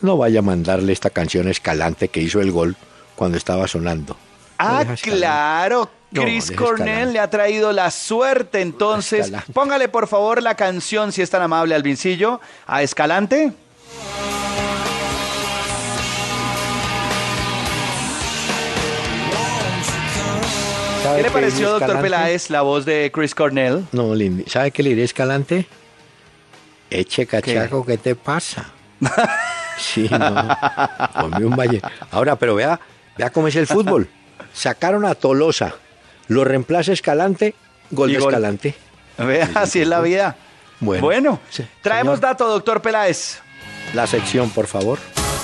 No vaya a mandarle esta canción Escalante que hizo el gol cuando estaba sonando. Ah, claro. Chris Cornell le ha traído la suerte, entonces. Escalante. Póngale por favor la canción, si es tan amable, al vincillo, a Escalante. ¿Qué le pareció, doctor Escalante? Peláez, la voz de Chris Cornell? No, Lindy. ¿Sabe qué le diré Escalante? Eche cachaco, ¿qué, te pasa? Sí, no. Ponme un valle. Ahora, pero vea, vea cómo es el fútbol. Sacaron a Tolosa, lo reemplaza Escalante, gol Y de gol. Escalante. Vea, así es la vida. Bueno. Bueno, traemos señor. dato, doctor Peláez. La sección, por favor.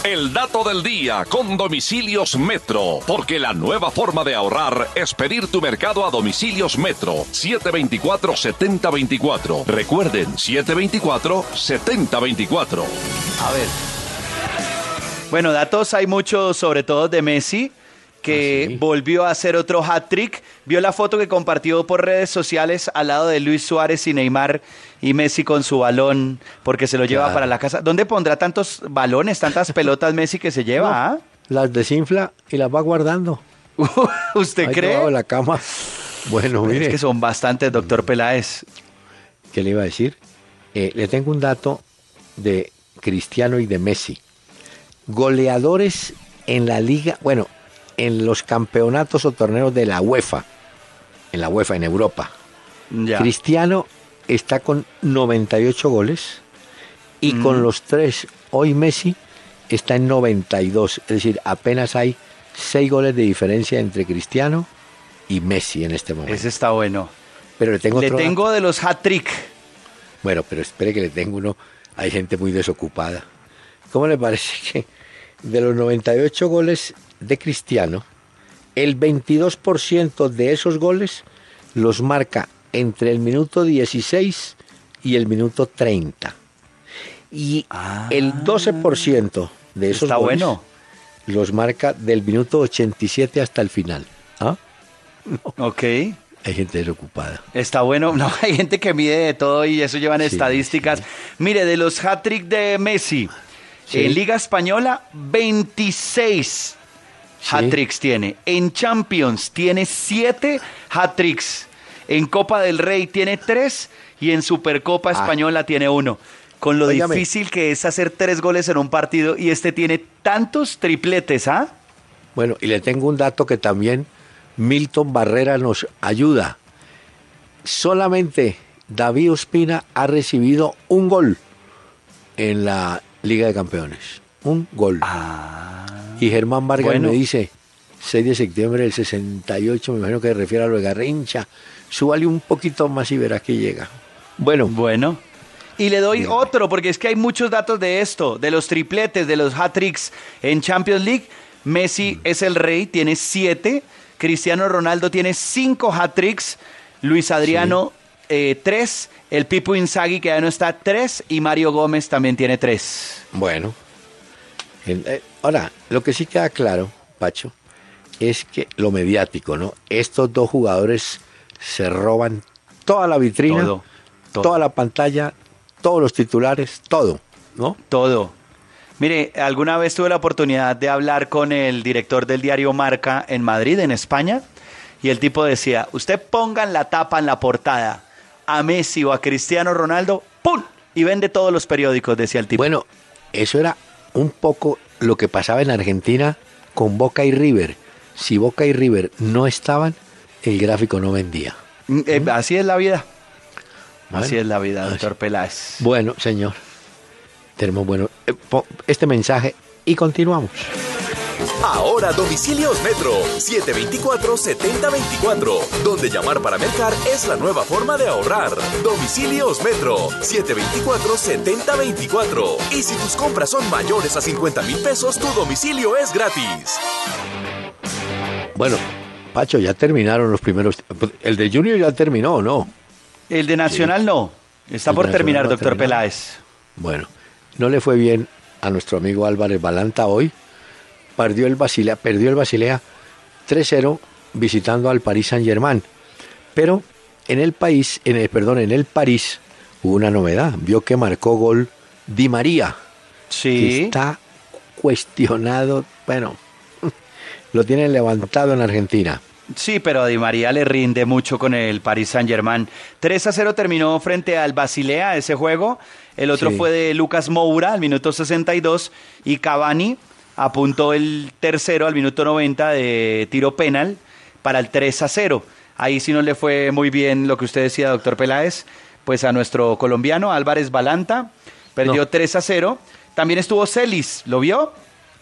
El dato del día con domicilios Metro, porque la nueva forma de ahorrar es pedir tu mercado a domicilios Metro 724-7024. Recuerden, 724-7024. A ver. Bueno, datos hay muchos, sobre todo de Messi, que Ah, sí. volvió a hacer otro hat-trick. Vio la foto que compartió por redes sociales al lado de Luis Suárez y Neymar y Messi con su balón porque se lo lleva Claro. para la casa. ¿Dónde pondrá tantos balones, tantas pelotas Messi que se lleva? ah? Las desinfla y las va guardando. ¿Usted Ahí cree? la cama. Bueno, mire. Es que son bastantes, doctor Peláez. ¿Qué le iba a decir? Eh, le tengo un dato de Cristiano y de Messi. Goleadores en la liga, bueno, en los campeonatos o torneos de la UEFA, en la UEFA, en Europa. Ya. Cristiano está con 98 goles y Mm. con los tres, hoy Messi está en 92. Es decir, apenas hay 6 goles de diferencia entre Cristiano y Messi en este momento. Ese está bueno. Pero le tengo Le otro dato. tengo de los hat-trick. Bueno, pero espere que le tengo uno. Hay gente muy desocupada. ¿Cómo le parece que de los 98 goles de Cristiano, el 22% de esos goles los marca entre el minuto 16 y el minuto 30? Y el 12% de esos Ah. Está goles bueno. los marca del minuto 87 hasta el final. ¿Ah? Ok. Hay gente desocupada. Está bueno, no, hay gente que mide de todo y eso llevan Sí, estadísticas. Mire, de los hat-trick de Messi, Sí. en Liga Española, 26 Sí. hat-tricks tiene. En Champions tiene 7 hat-tricks. En Copa del Rey tiene 3 y en Supercopa Ah. Española tiene uno. Con lo difícil que es hacer tres goles en un partido y este tiene tantos tripletes, ¿ah? Bueno, y le tengo un dato que también Milton Barrera nos ayuda. Solamente David Ospina ha recibido un gol en la Liga de Campeones. Un gol. y Germán Vargas Ah. bueno. me dice, 6 de septiembre del 68, me imagino que se refiere a lo de Garrincha. Súbale un poquito más y verás que llega. Bueno, Bueno. Y le doy otro, porque es que hay muchos datos de esto, de los tripletes, de los hat-tricks en Champions League. Mm. Messi es el rey, tiene siete. Cristiano Ronaldo tiene cinco hat-tricks. Luis Adriano, eh, tres. El Pipo Inzaghi, que ya no está, tres. Y Mario Gómez también tiene tres. Bueno. Eh, ahora, lo que sí queda claro, Pacho, es que lo mediático, ¿no? Estos dos jugadores se roban toda la vitrina, Todo, todo. toda la pantalla, todos los titulares, todo, ¿no? Todo. Mire, alguna vez tuve la oportunidad de hablar con el director del diario Marca en Madrid, en España, y el tipo decía, usted pongan la tapa en la portada a Messi o a Cristiano Ronaldo, ¡pum! Y vende todos los periódicos, decía el tipo. Bueno, eso era un poco lo que pasaba en Argentina con Boca y River. Si Boca y River no estaban, el gráfico no vendía. Mm, eh, así es la vida. Bueno, así es la vida, doctor Peláez. Bueno, señor, tenemos bueno eh, este mensaje y continuamos. Ahora Domicilios Metro 724-7024, donde llamar para mercar es la nueva forma de ahorrar. Domicilios Metro 724-7024. Y si tus compras son mayores a 50 mil pesos, tu domicilio es gratis. Bueno, Pacho, ya terminaron los primeros. El de Junior ya terminó, ¿no? El de Nacional no. Está El por terminar, doctor. Peláez. Bueno, no le fue bien a nuestro amigo Álvarez Balanta hoy. Perdió el Basilea, perdió el Basilea 3-0 visitando al Paris Saint-Germain. Pero en el país, en el, perdón, en el París hubo una novedad. Vio que marcó gol Di María. que Sí. está cuestionado, bueno, lo tienen levantado en Argentina. Sí, pero a Di María le rinde mucho con el Paris Saint-Germain. 3 a 0 terminó frente al Basilea ese juego. El otro Sí. fue de Lucas Moura al minuto 62 y Cavani apuntó el tercero al minuto 90 de tiro penal para el 3 a 0. Ahí sí no le fue muy bien lo que usted decía, doctor Peláez, pues a nuestro colombiano Álvarez Balanta perdió No. 3 a 0. También estuvo Celis, ¿lo vio?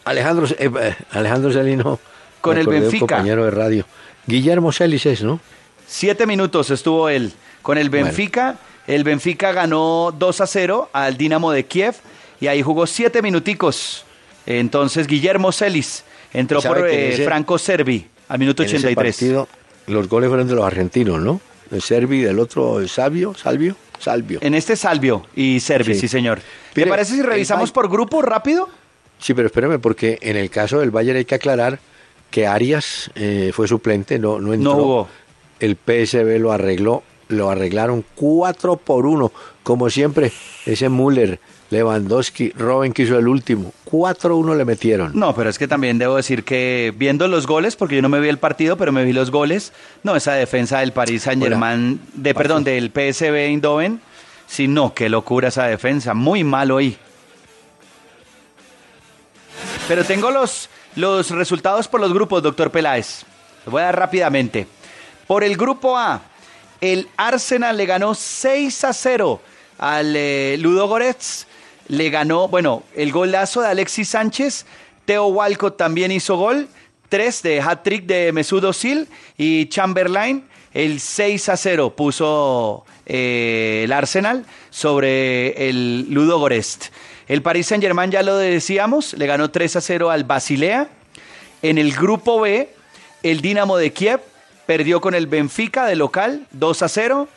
Alejandro, eh, Alejandro Celino, Con me el un Benfica. compañero de radio. Guillermo Celis es, ¿no? Siete minutos estuvo él con el Bueno. Benfica. El Benfica ganó 2 a 0 al Dinamo de Kiev y ahí jugó siete minuticos. Entonces Guillermo Celis entró ¿Sabe por en eh, ese- Franco Servi al minuto En ese 83. partido, los goles fueron de los argentinos, ¿no? El Servi y del otro, el Salvio, Salvio, Salvio. En este Salvio y Servi, sí, Sí. señor. Mire, ¿Le parece si revisamos por grupo rápido? Sí, pero espérame, porque en el caso del Bayern hay que aclarar que Arias eh, fue suplente, no, no entró. No jugó. El PSB lo arregló, lo arreglaron 4 por 1, como siempre, ese Müller, Lewandowski, Robben que hizo el último, 4-1 le metieron. No, pero es que también debo decir que viendo los goles, porque yo no me vi el partido, pero me vi los goles, no, esa defensa del Paris Saint Germain, de, perdón, del PSV Eindhoven, sí, no, qué locura esa defensa, muy malo ahí. Pero tengo los, los resultados por los grupos, doctor Peláez. Los voy a dar rápidamente. Por el grupo A, el Arsenal le ganó 6 a 0 al eh, Ludo Goretz. Le ganó, bueno, el golazo de Alexis Sánchez. Teo Walcott también hizo gol. 3 de hat-trick de Mesut Özil y Chamberlain. El 6 a 0 puso eh, el Arsenal sobre el Ludo Goretz. El Paris Saint-Germain, ya lo decíamos, le ganó 3 a 0 al Basilea. En el grupo B, el Dinamo de Kiev perdió con el Benfica de local 2 a 0.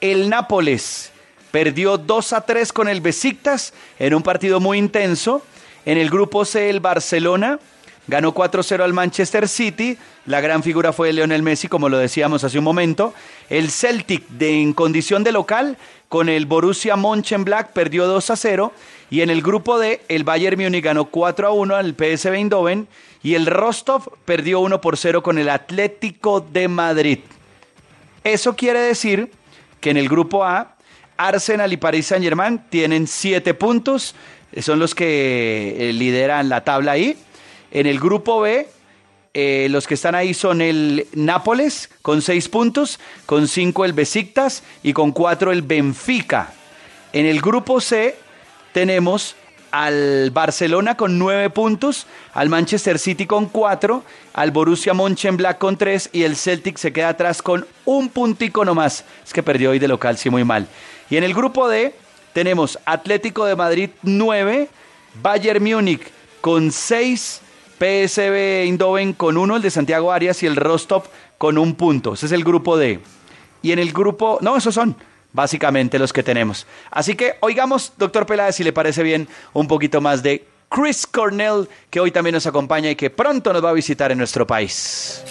El Nápoles perdió 2 a 3 con el Besiktas en un partido muy intenso. En el grupo C, el Barcelona ganó 4-0 al Manchester City. La gran figura fue Lionel Messi, como lo decíamos hace un momento. El Celtic, de, en condición de local, con el Borussia Mönchengladbach perdió 2 a 0. Y en el grupo D, el Bayern Múnich ganó 4 a 1 al PSV Eindhoven. Y el Rostov perdió 1 por 0 con el Atlético de Madrid. Eso quiere decir que en el grupo A, Arsenal y Paris Saint Germain tienen 7 puntos. Son los que eh, lideran la tabla ahí. En el grupo B, eh, los que están ahí son el Nápoles con 6 puntos, con 5 el Besiktas y con 4 el Benfica. En el grupo C tenemos al Barcelona con 9 puntos, al Manchester City con 4, al Borussia Mönchengladbach con 3 y el Celtic se queda atrás con un puntico nomás. Es que perdió hoy de local, sí, muy mal. Y en el grupo D tenemos Atlético de Madrid 9, Bayern Múnich con 6, PSV Eindhoven con 1, el de Santiago Arias y el Rostov con un punto. Ese es el grupo D. Y en el grupo, no, esos son básicamente los que tenemos. Así que oigamos, doctor Peláez, si le parece bien, un poquito más de Chris Cornell, que hoy también nos acompaña y que pronto nos va a visitar en nuestro país.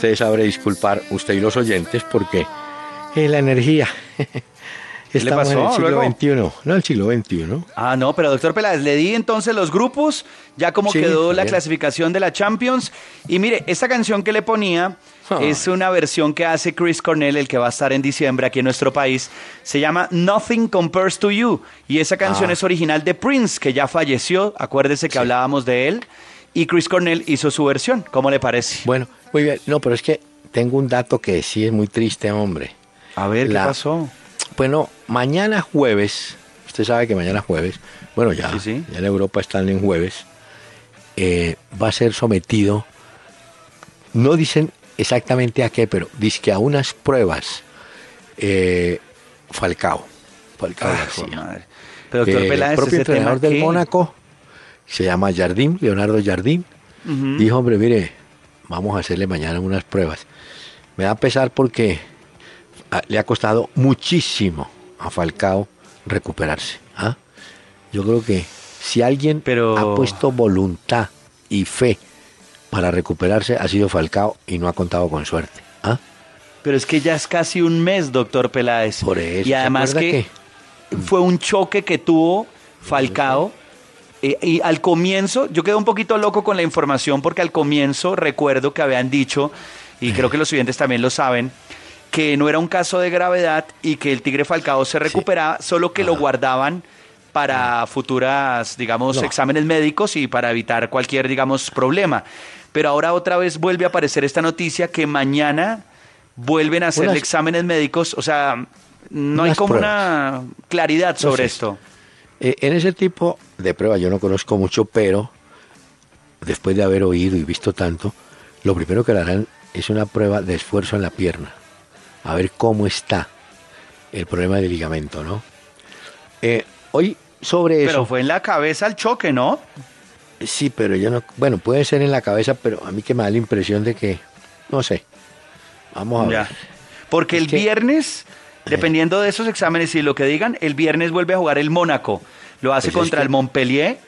Dinner. Usted sabrá disculpar, usted y los oyentes, porque eh, la energía. Estamos en el pasó siglo luego? XXI, no el siglo XXI. Ah, no, pero doctor Peláez, le di entonces los grupos, ya como Sí, quedó la bien. clasificación de la Champions. Y mire, esta canción que le ponía Ah. es una versión que hace Chris Cornell, el que va a estar en diciembre aquí en nuestro país. Se llama Nothing Compares to You. Y esa canción Ah. es original de Prince, que ya falleció. Acuérdese que hablábamos de él. Y Chris Cornell hizo su versión. ¿Cómo le parece? Bueno, muy bien. No, pero es que tengo un dato que sí es muy triste, hombre. A ver, ¿qué La- pasó? Bueno, mañana jueves, usted sabe que mañana jueves, bueno, ya, Sí, sí. ya en Europa están en jueves, eh, va a ser sometido, no dicen exactamente a qué, pero dice que a unas pruebas, eh, Falcao, Falcao Ah, García. joder, madre. Pero doctor Peláez, el propio tema entrenador del. Mónaco se llama Jardim, Leonardo Jardim, Ujú. dijo, hombre, mire, vamos a hacerle mañana unas pruebas. Me da pesar porque ah, le ha costado muchísimo a Falcao recuperarse. ¿ah? Yo creo que si alguien Pero- ha puesto voluntad y fe para recuperarse, ha sido Falcao y no ha contado con suerte. ¿ah? Pero es que ya es casi un mes, doctor Peláez. Por eso, Y ¿se además que, fue un choque que tuvo Falcao. Eh, y al comienzo, yo quedé un poquito loco con la información porque al comienzo recuerdo que habían dicho, y creo que los oyentes también lo saben, que no era un caso de gravedad y que el Tigre Falcao se recuperaba, solo que lo guardaban para futuras, digamos, No. exámenes médicos y para evitar cualquier, digamos, problema. Pero ahora otra vez vuelve a aparecer esta noticia que mañana vuelven a hacer Unas- exámenes médicos, o sea, no hay como pruebas. una claridad sobre sé. esto. Eh, en ese tipo de prueba yo no conozco mucho, pero después de haber oído y visto tanto, lo primero que le harán es una prueba de esfuerzo en la pierna, a ver cómo está el problema del ligamento, ¿no? Eh, hoy sobre Pero eso, fue en la cabeza el choque, ¿no? sí, pero yo no, bueno, puede ser en la cabeza, pero a mí que me da la impresión de que, no sé, vamos a Ya. ver. Porque Es el que- viernes, dependiendo de esos exámenes y lo que digan, el viernes vuelve a jugar el Mónaco. Lo hace Pues es contra el Montpellier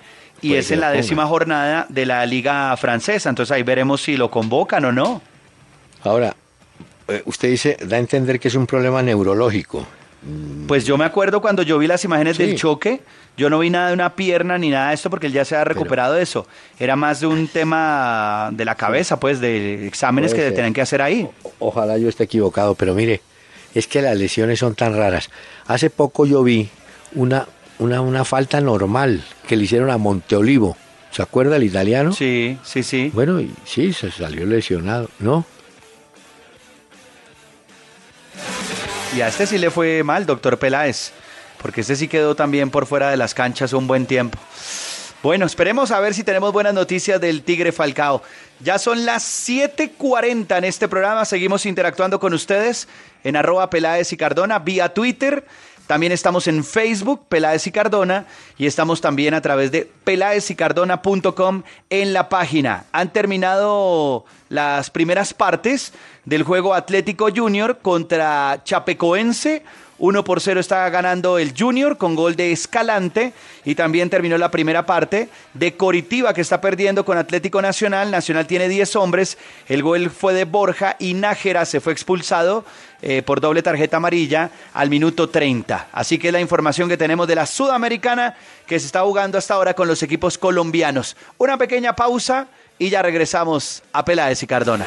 y es en la décima jornada de la Liga Francesa. Entonces ahí veremos si lo convocan o no. Ahora, eh, usted dice, da a entender que es un problema neurológico. Pues yo me acuerdo cuando yo vi las imágenes Sí. del choque, yo no vi nada de una pierna ni nada de esto porque él ya se ha recuperado de eso. Era más de un tema de la cabeza, pues, de exámenes que tenían que hacer ahí. Ojalá yo esté equivocado, pero mire, es que las lesiones son tan raras. Hace poco yo vi una, una, una falta normal que le hicieron a Monteolivo. ¿Se acuerda el italiano? Sí, sí, sí. Bueno, y sí, se salió lesionado, ¿no? Y a este sí le fue mal, doctor Peláez, porque este sí quedó también por fuera de las canchas un buen tiempo. Bueno, esperemos a ver si tenemos buenas noticias del Tigre Falcao. Ya son las 7:40 en este programa. Seguimos interactuando con ustedes en arroba Peláez y Cardona vía Twitter. También estamos en Facebook, Peláez y Cardona, y estamos también a través de peláezycardona.com en la página. Han terminado las primeras partes del juego Atlético Junior contra Chapecoense, 1 por 0 está ganando el Junior con gol de Escalante y también terminó la primera parte de Coritiba que está perdiendo con Atlético Nacional. Nacional tiene 10 hombres, el gol fue de Borja y Nájera se fue expulsado eh, por doble tarjeta amarilla al minuto 30. Así que es la información que tenemos de la Sudamericana que se está jugando hasta ahora con los equipos colombianos. Una pequeña pausa y ya regresamos a Peláez y Cardona.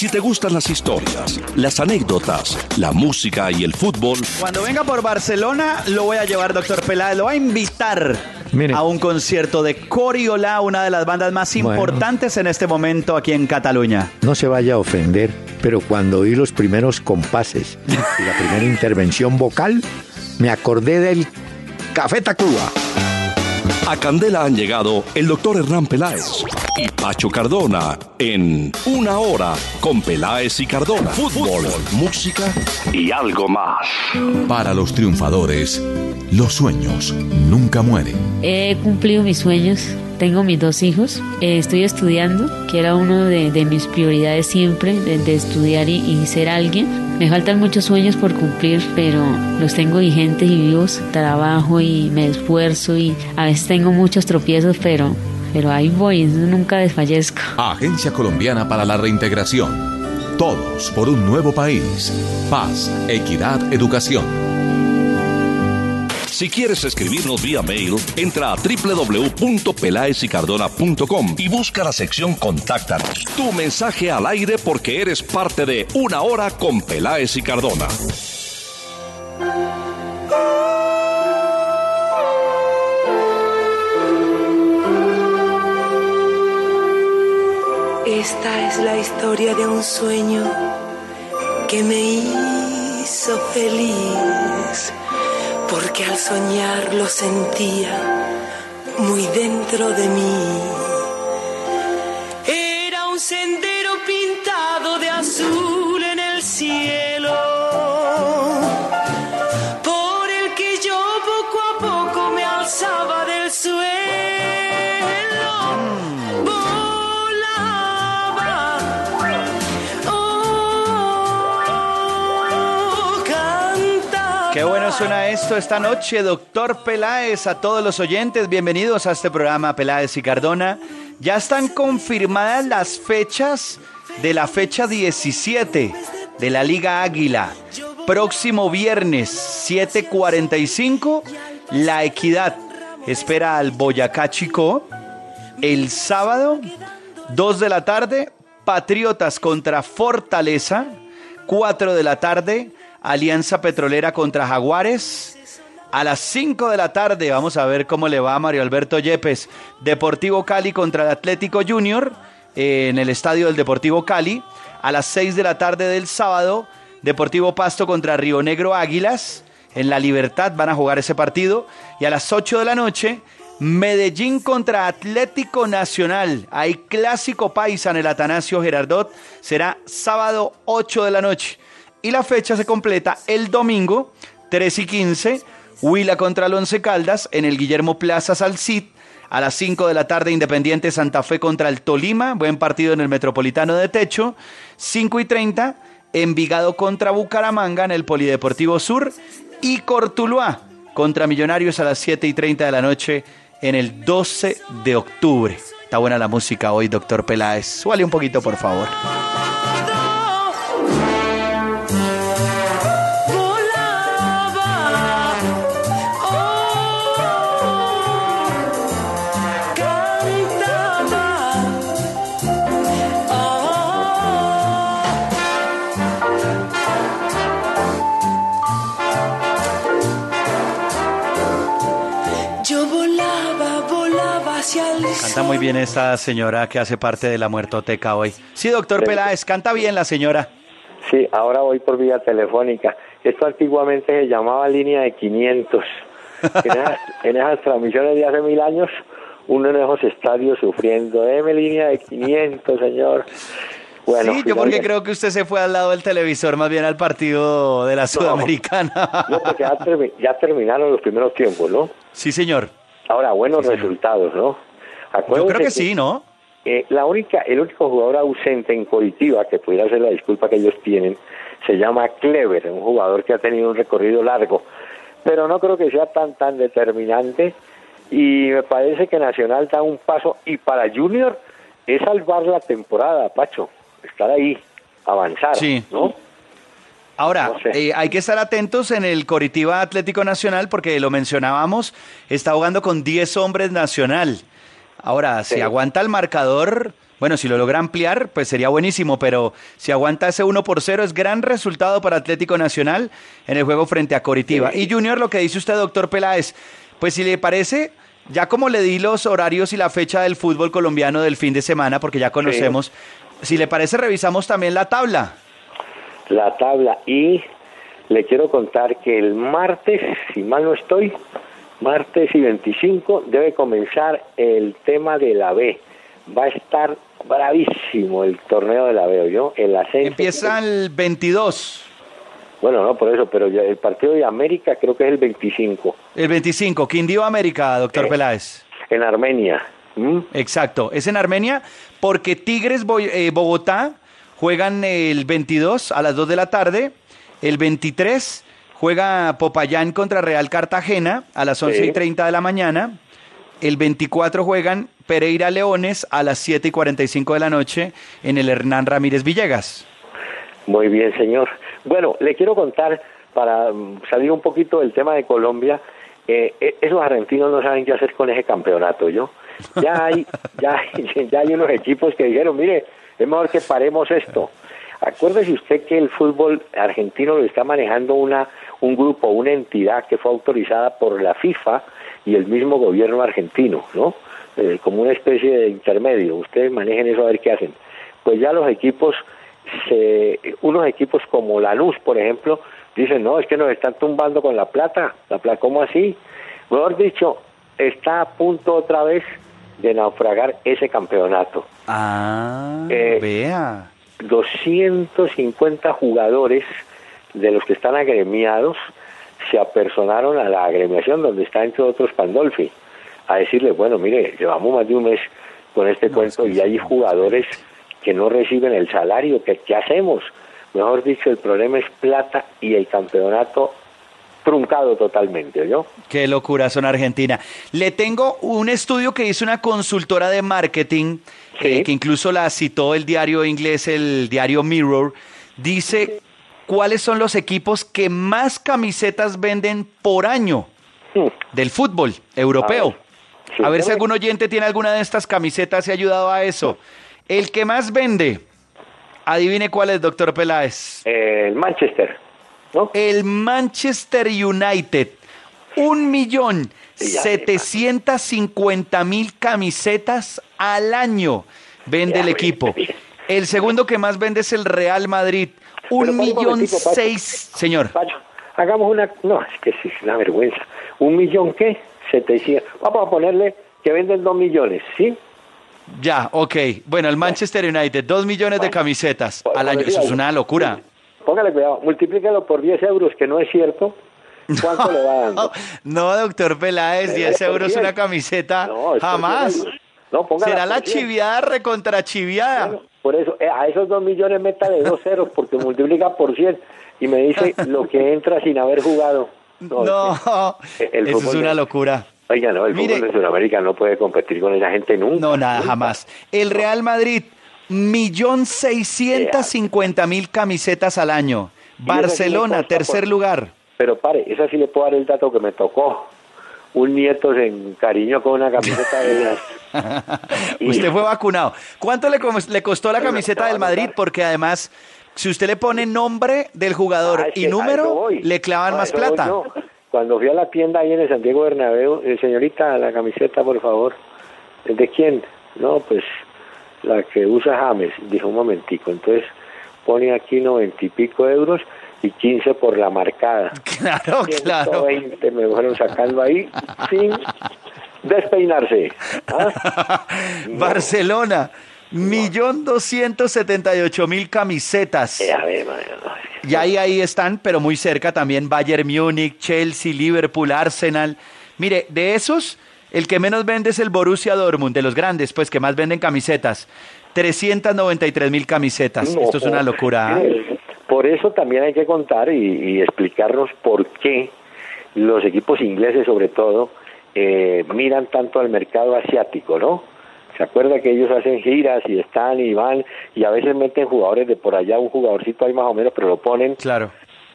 Si te gustan las historias, las anécdotas, la música y el fútbol, Cuando venga por Barcelona, lo voy a llevar, doctor Peláez, lo voy a invitar Mire. a un concierto de Coriola, una de las bandas más Bueno. importantes en este momento aquí en Cataluña. No se vaya a ofender, pero cuando oí los primeros compases y la primera intervención vocal, me acordé del Café Tacuba. a Candela han llegado el doctor Hernán Peláez y Pacho Cardona en Una Hora con Peláez y Cardona. Fútbol, música y algo más. Para los triunfadores, los sueños nunca mueren. He cumplido mis sueños, tengo mis dos hijos, eh, estoy estudiando, que era uno de, de mis prioridades siempre, de, de estudiar y, y ser alguien. Me faltan muchos sueños por cumplir, pero los tengo vigentes y vivos. Trabajo y me esfuerzo y a veces tengo muchos tropiezos, pero, pero ahí voy, nunca desfallezco. Agencia Colombiana para la Reintegración. Todos por un nuevo país. Paz, equidad, educación. Si quieres escribirnos vía mail, entra a www.pelaesicardona.com y busca la sección Contáctanos. Tu mensaje al aire porque eres parte de Una Hora con Peláez y Cardona. Esta es la historia de un sueño que me hizo feliz, porque al soñar lo sentía muy dentro de mí. Qué bueno suena esto esta noche, doctor Peláez, a todos los oyentes, bienvenidos a este programa Peláez y Cardona. Ya están confirmadas las fechas de la fecha 17 de la Liga Águila. Próximo viernes 7:45, La Equidad espera al Boyacá Chico. El sábado, 2 de la tarde, Patriotas contra Fortaleza. 4 de la tarde, Alianza Petrolera contra Jaguares. A las 5 de la tarde, vamos a ver cómo le va a Mario Alberto Yepes. Deportivo Cali contra el Atlético Junior eh, en el estadio del Deportivo Cali. A las 6 de la tarde del sábado, Deportivo Pasto contra Río Negro Águilas. En la Libertad van a jugar ese partido. Y a las 8 de la noche, Medellín contra Atlético Nacional. Hay clásico paisa en el Atanasio Gerardot. Será sábado 8 de la noche. Y la fecha se completa el domingo 3 y 15. Huila contra el Once Caldas en el Guillermo Plaza Salcid. A las 5 de la tarde, Independiente Santa Fe contra el Tolima. Buen partido en el Metropolitano de Techo. 5 y 30. Envigado contra Bucaramanga en el Polideportivo Sur. Y Cortuluá contra Millonarios a las 7 y 30 de la noche en el 12 de octubre. Está buena la música hoy, doctor Peláez. Suale un poquito, por favor. Canta muy bien esta señora que hace parte de la muertoteca hoy. Sí, doctor Peláez, canta bien la señora. Sí, ahora voy por vía telefónica. Esto antiguamente se llamaba línea de 500. En esas, en esas transmisiones de hace mil años, uno en esos estadios sufriendo. Deme línea de 500, señor. Bueno, sí, yo porque creo que usted se fue al lado del televisor, más bien al partido de la Sudamericana. No, porque ya, termi- ya terminaron los primeros tiempos, ¿no? Sí, señor. Ahora, buenos resultados, ¿no? Yo creo que sí, ¿no? Eh, la única, el único jugador ausente en Coritiba, que pudiera ser la disculpa que ellos tienen, se llama Clever, un jugador que ha tenido un recorrido largo, pero no creo que sea tan tan determinante y me parece que Nacional da un paso y para Junior es salvar la temporada, Pacho, estar ahí, avanzar, Sí. ¿no? Ahora, eh, hay que estar atentos en el Coritiba Atlético Nacional porque lo mencionábamos, está jugando con 10 hombres nacional. Ahora, si aguanta el marcador, bueno, si lo logra ampliar, pues sería buenísimo, pero si aguanta ese 1 por 0 es gran resultado para Atlético Nacional en el juego frente a Coritiba. Y Junior, lo que dice usted, doctor Peláez, pues si le parece, ya como le di los horarios y la fecha del fútbol colombiano del fin de semana, porque ya conocemos, si le parece, revisamos también la tabla. la tabla y le quiero contar que el martes, si mal no estoy, martes y 25 debe comenzar el tema de la B. Va a estar bravísimo el torneo de la B, ¿yo? El ascenso. Empieza el 22. Bueno, no, por eso, pero el partido de América creo que es el 25 El 25, Quindío América, doctor Eh. Peláez. en Armenia. ¿Mm? Exacto, es en Armenia porque Tigres eh, Bogotá juegan el 22 a las 2 de la tarde, el 23 juega Popayán contra Real Cartagena a las 11 y Sí. 30 de la mañana, el 24 juegan Pereira Leones a las 7 y 45 de la noche en el Hernán Ramírez Villegas. Muy bien, señor. Bueno, le quiero contar, para mm, salir un poquito del tema de Colombia, eh, eh, esos argentinos no saben qué hacer con ese campeonato, ¿yo? Ya hay, ya, hay- ya hay unos equipos que dijeron, mire, es mejor que paremos esto. Acuérdese usted que el fútbol argentino lo está manejando una, un grupo, una entidad que fue autorizada por la FIFA y el mismo gobierno argentino, ¿no? Eh, como una especie de intermedio. Ustedes manejen eso a ver qué hacen. Pues ya los equipos, se, unos equipos como Lanús, por ejemplo, dicen, no, es que nos están tumbando con la plata. La plata, ¿cómo así? Mejor dicho, está a punto otra vez de naufragar ese campeonato. Ah, Eh, vea. 250 jugadores de los que están agremiados se apersonaron a la agremiación donde está entre otros Pandolfi a decirle, bueno, mire, llevamos más de un mes con este cuento y hay jugadores que no reciben el salario, ¿qué, ¿qué hacemos? Mejor dicho, el problema es plata y el campeonato truncado totalmente, ¿yo? Qué locura son Argentina. Le tengo un estudio que hizo una consultora de marketing, eh, que incluso la citó el diario inglés, el diario Mirror. Dice cuáles son los equipos que más camisetas venden por año del fútbol europeo. Sí, A ver si algún oyente tiene alguna de estas camisetas y ha ayudado a eso. El que más vende, adivine cuál es, doctor Peláez. El Manchester, ¿no? El Manchester United. Un millón Ya, setecientos cincuenta mil camisetas al año vende Ya, el equipo. El segundo que más vende es el Real Madrid. Un millón seis, señor. Pacho, hagamos una... No, es que es una vergüenza. ¿Un millón qué? 700. Vamos a ponerle que venden dos millones, ¿sí? Ya, ok. Bueno, el Manchester United, dos millones de camisetas al año. Eso es una locura. Póngale cuidado, multiplícalo por 10 euros, que no es cierto. ¿Cuánto le va dando? No, doctor Peláez, 10 por euros 10. una camiseta. No, Jamás. 10 euros. No, Será la 10. chiviada recontra chiviada. Por eso, eh, a esos dos millones métale dos ceros, porque multiplica por 100 y me dice lo que entra sin haber jugado. No, No, el eso es una locura. Oiga, no, el Mire. fútbol de Sudamérica no puede competir con esa gente nunca. No, nada, nunca. jamás. El Real Madrid, millón seiscientas cincuenta mil camisetas al año. Barcelona, tercer por- lugar. Pero pare, esa sí le puedo dar el dato que me tocó. Un nieto se encariñó con una camiseta de las... Y- Usted fue vacunado. ¿Cuánto le, le costó la camiseta del Madrid? Porque además, si usted le pone nombre del jugador Ah, y número, le clavan más plata. Cuando fui a la tienda ahí en el Santiago Bernabéu, eh, señorita, la camiseta, por favor. ¿Es ¿De quién? No, pues la que usa James. Dijo un momentico. Entonces pone aquí noventa y pico euros y 15 por la marcada. Claro, claro. 120 me fueron sacando ahí sin despeinarse. ¿Ah? Barcelona, millón doscientos setenta y ocho mil camisetas. Eh, a ver, madre, no, es que- Y ahí, ahí están, pero muy cerca también Bayern Múnich, Chelsea, Liverpool, Arsenal. Mire, de esos, el que menos vende es el Borussia Dortmund, de los grandes, pues que más venden camisetas. 393 mil camisetas. No, Esto es una locura. ¿ah? Por eso también hay que contar y, y explicarnos por qué los equipos ingleses, sobre todo, eh, miran tanto al mercado asiático, ¿no? ¿Se acuerda que ellos hacen giras y están y van y a veces meten jugadores de por allá, un jugadorcito ahí más o menos, pero lo ponen Claro.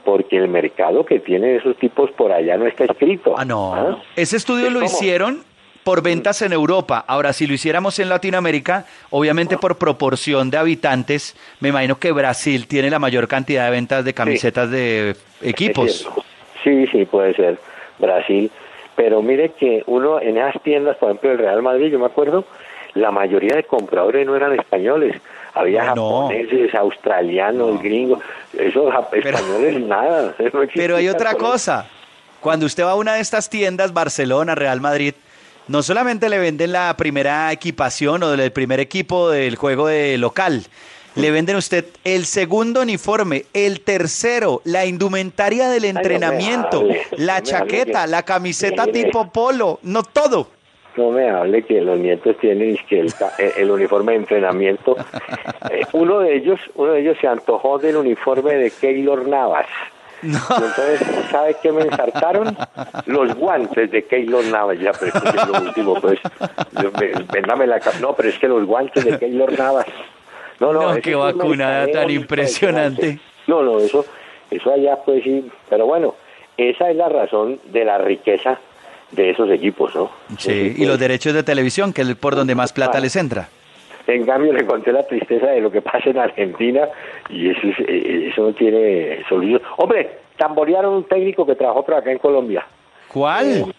Porque el mercado que tienen esos tipos por allá no está escrito. Ah, no. ¿Ah? Ese estudio lo ¿Cómo? hicieron por ventas en Europa. Ahora, si lo hiciéramos en Latinoamérica, obviamente por proporción de habitantes, me imagino que Brasil tiene la mayor cantidad de ventas de camisetas de equipos. Sí, sí, puede ser Brasil. Pero mire que uno en esas tiendas, por ejemplo, el Real Madrid, yo me acuerdo, la mayoría de compradores no eran españoles. Había No, japoneses, australianos, gringos. Esos españoles nada. no existía Pero hay otra cosa. Cuando usted va a una de estas tiendas, Barcelona, Real Madrid, no solamente le venden la primera equipación o el primer equipo del juego de local, le venden a usted el segundo uniforme, el tercero, la indumentaria del entrenamiento, la no chaqueta, que- la camiseta tipo polo, no todo. No me hable que los nietos tienen que el, uniforme de entrenamiento. Eh, uno de ellos, uno de ellos se antojó del uniforme de Keylor Navas. Y entonces, ¿sabe qué me ensartaron? Los guantes de Keylor Navas. Ya, pero esto es lo último, pues. Yo me- la No, pero es que los guantes de Keylor Navas. No, no, No, eso qué vacunada tan impresionante. No, no, eso, eso allá pues sí. Pero bueno, esa es la razón de la riqueza de esos equipos, ¿no? Sí, y los derechos de televisión, que es por donde más plata Ah. les entra. En cambio, le conté la tristeza de lo que pasa en Argentina y eso, es- eh, eso no tiene solución. Hombre, tamborearon un técnico que trabajó por acá en Colombia. ¿Cuál?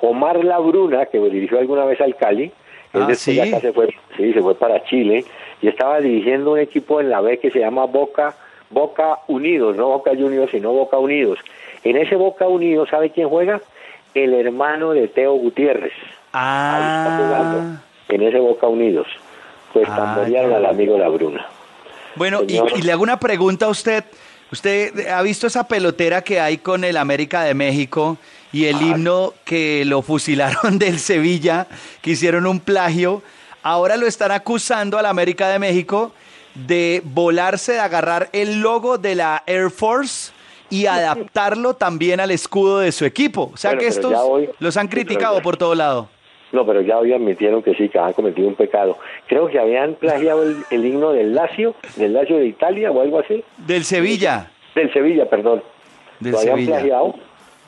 Omar Labruna, que dirigió alguna vez al Cali. Ah, ¿sí? acá se fue, sí, se fue para Chile y estaba dirigiendo un equipo en la B que se llama Boca, Boca Unidos, no Boca Juniors, sino Boca Unidos. En ese Boca Unidos, ¿sabe quién juega? El hermano de Teo Gutiérrez. Ahí está jugando, Ah, en ese Boca Unidos. Pues Ah, tamborearon al amigo Labruna. bueno, y, le hago una pregunta a usted. ¿Usted ha visto esa pelotera que hay con el América de México y el himno que lo fusilaron del Sevilla, que hicieron un plagio? Ahora lo están acusando al América de México de volarse, de agarrar el logo de la Air Force y adaptarlo también al escudo de su equipo. O sea Bueno, que estos hoy- los han criticado ya- por todo lado. No, pero ya hoy admitieron que sí, que habían cometido un pecado. Creo que habían plagiado el, el himno del Lazio, del Lazio de Italia o algo así. Del Sevilla. Del Sevilla, perdón. Del Lo habían Sevilla. plagiado.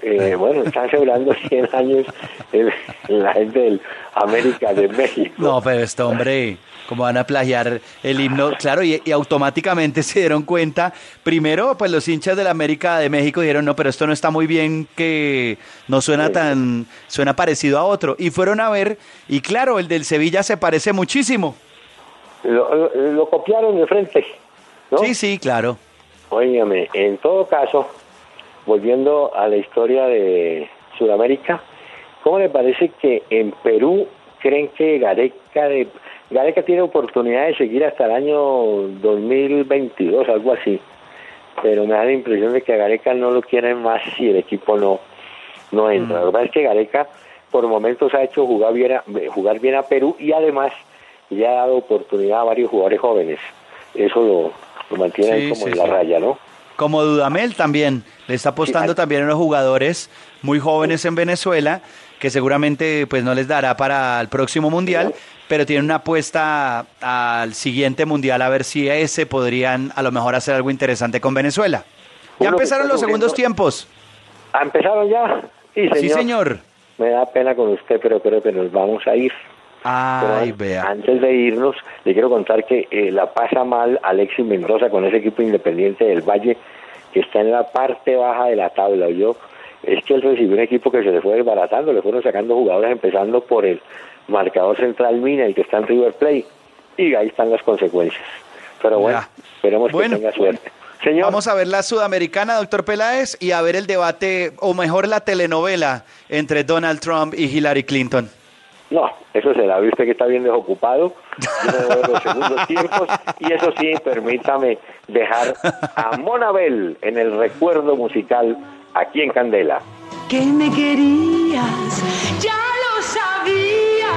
Eh, bueno, están celebrando 100 años el- la gente del América de México. No, pero este hombre, ¿cómo van a plagiar el himno? Claro, y, y automáticamente se dieron cuenta. Primero, pues los hinchas de la América de México dijeron, no, pero esto no está muy bien, que no suena tan, suena parecido a otro. Y fueron a ver, y claro, el del Sevilla se parece muchísimo. Lo, lo- lo copiaron de frente. ¿no? Sí, sí, claro. Óigame, en todo caso, volviendo a la historia de Sudamérica, ¿cómo le parece que en Perú creen que Gareca de Gareca tiene oportunidad de seguir hasta el año 2022, algo así? Pero me da la impresión de que a Gareca no lo quieren más si el equipo no no entra. Lo que pasa es que Gareca por momentos ha hecho jugar bien a, jugar bien a Perú y además le ha dado oportunidad a varios jugadores jóvenes. Eso lo, lo mantiene ahí Sí, como sí, en la sí. raya, ¿no? Como Dudamel también, le está apostando también a unos jugadores muy jóvenes en Venezuela, que seguramente pues no les dará para el próximo mundial, pero tienen una apuesta al siguiente mundial a ver si ese podrían a lo mejor hacer algo interesante con Venezuela. Ya Uno empezaron los segundos sufriendo- tiempos. ¿Ah, ¿Empezaron ya? Sí, señor. Sí, señor. Me da pena con usted, pero creo que nos vamos a ir. Ay, vea. Antes de irnos, le quiero contar que eh, la pasa mal Alexis Mendoza con ese equipo independiente del Valle, que está en la parte baja de la tabla. Yo Es que él recibió un equipo que se le fue desbaratando, le fueron sacando jugadores, empezando por el marcador central Mina, el que está en River Plate, y ahí están las consecuencias. Pero bueno, Ya. esperemos Bueno. que tenga suerte. Señor, Vamos a ver la sudamericana, doctor Peláez, y a ver el debate, o mejor la telenovela, entre Donald Trump y Hillary Clinton. No, eso se la ve usted que está bien desocupado. Los segundos tiempos. Y eso sí, permítame dejar a Monabel en el recuerdo musical aquí en Candela. que me querías. Ya lo sabía,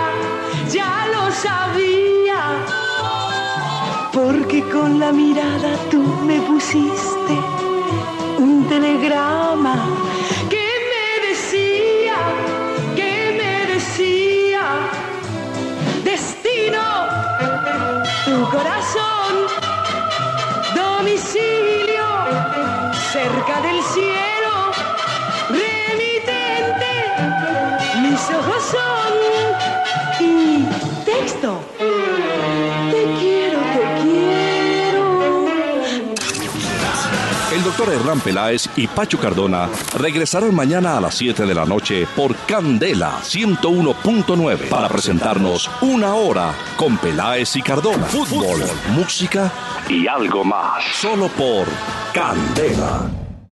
ya lo sabía. porque con la mirada tú me pusiste un telegrama que me decía, que me decía, destino, tu corazón, domicilio, cerca del cielo, mis ojos y texto. Te quiero, te quiero. El doctor Hernán Peláez y Pacho Cardona regresarán mañana a las 7 de la noche por Candela 101.9 para presentarnos una hora con Peláez y Cardona. Fútbol, música y algo más. Solo por Candela.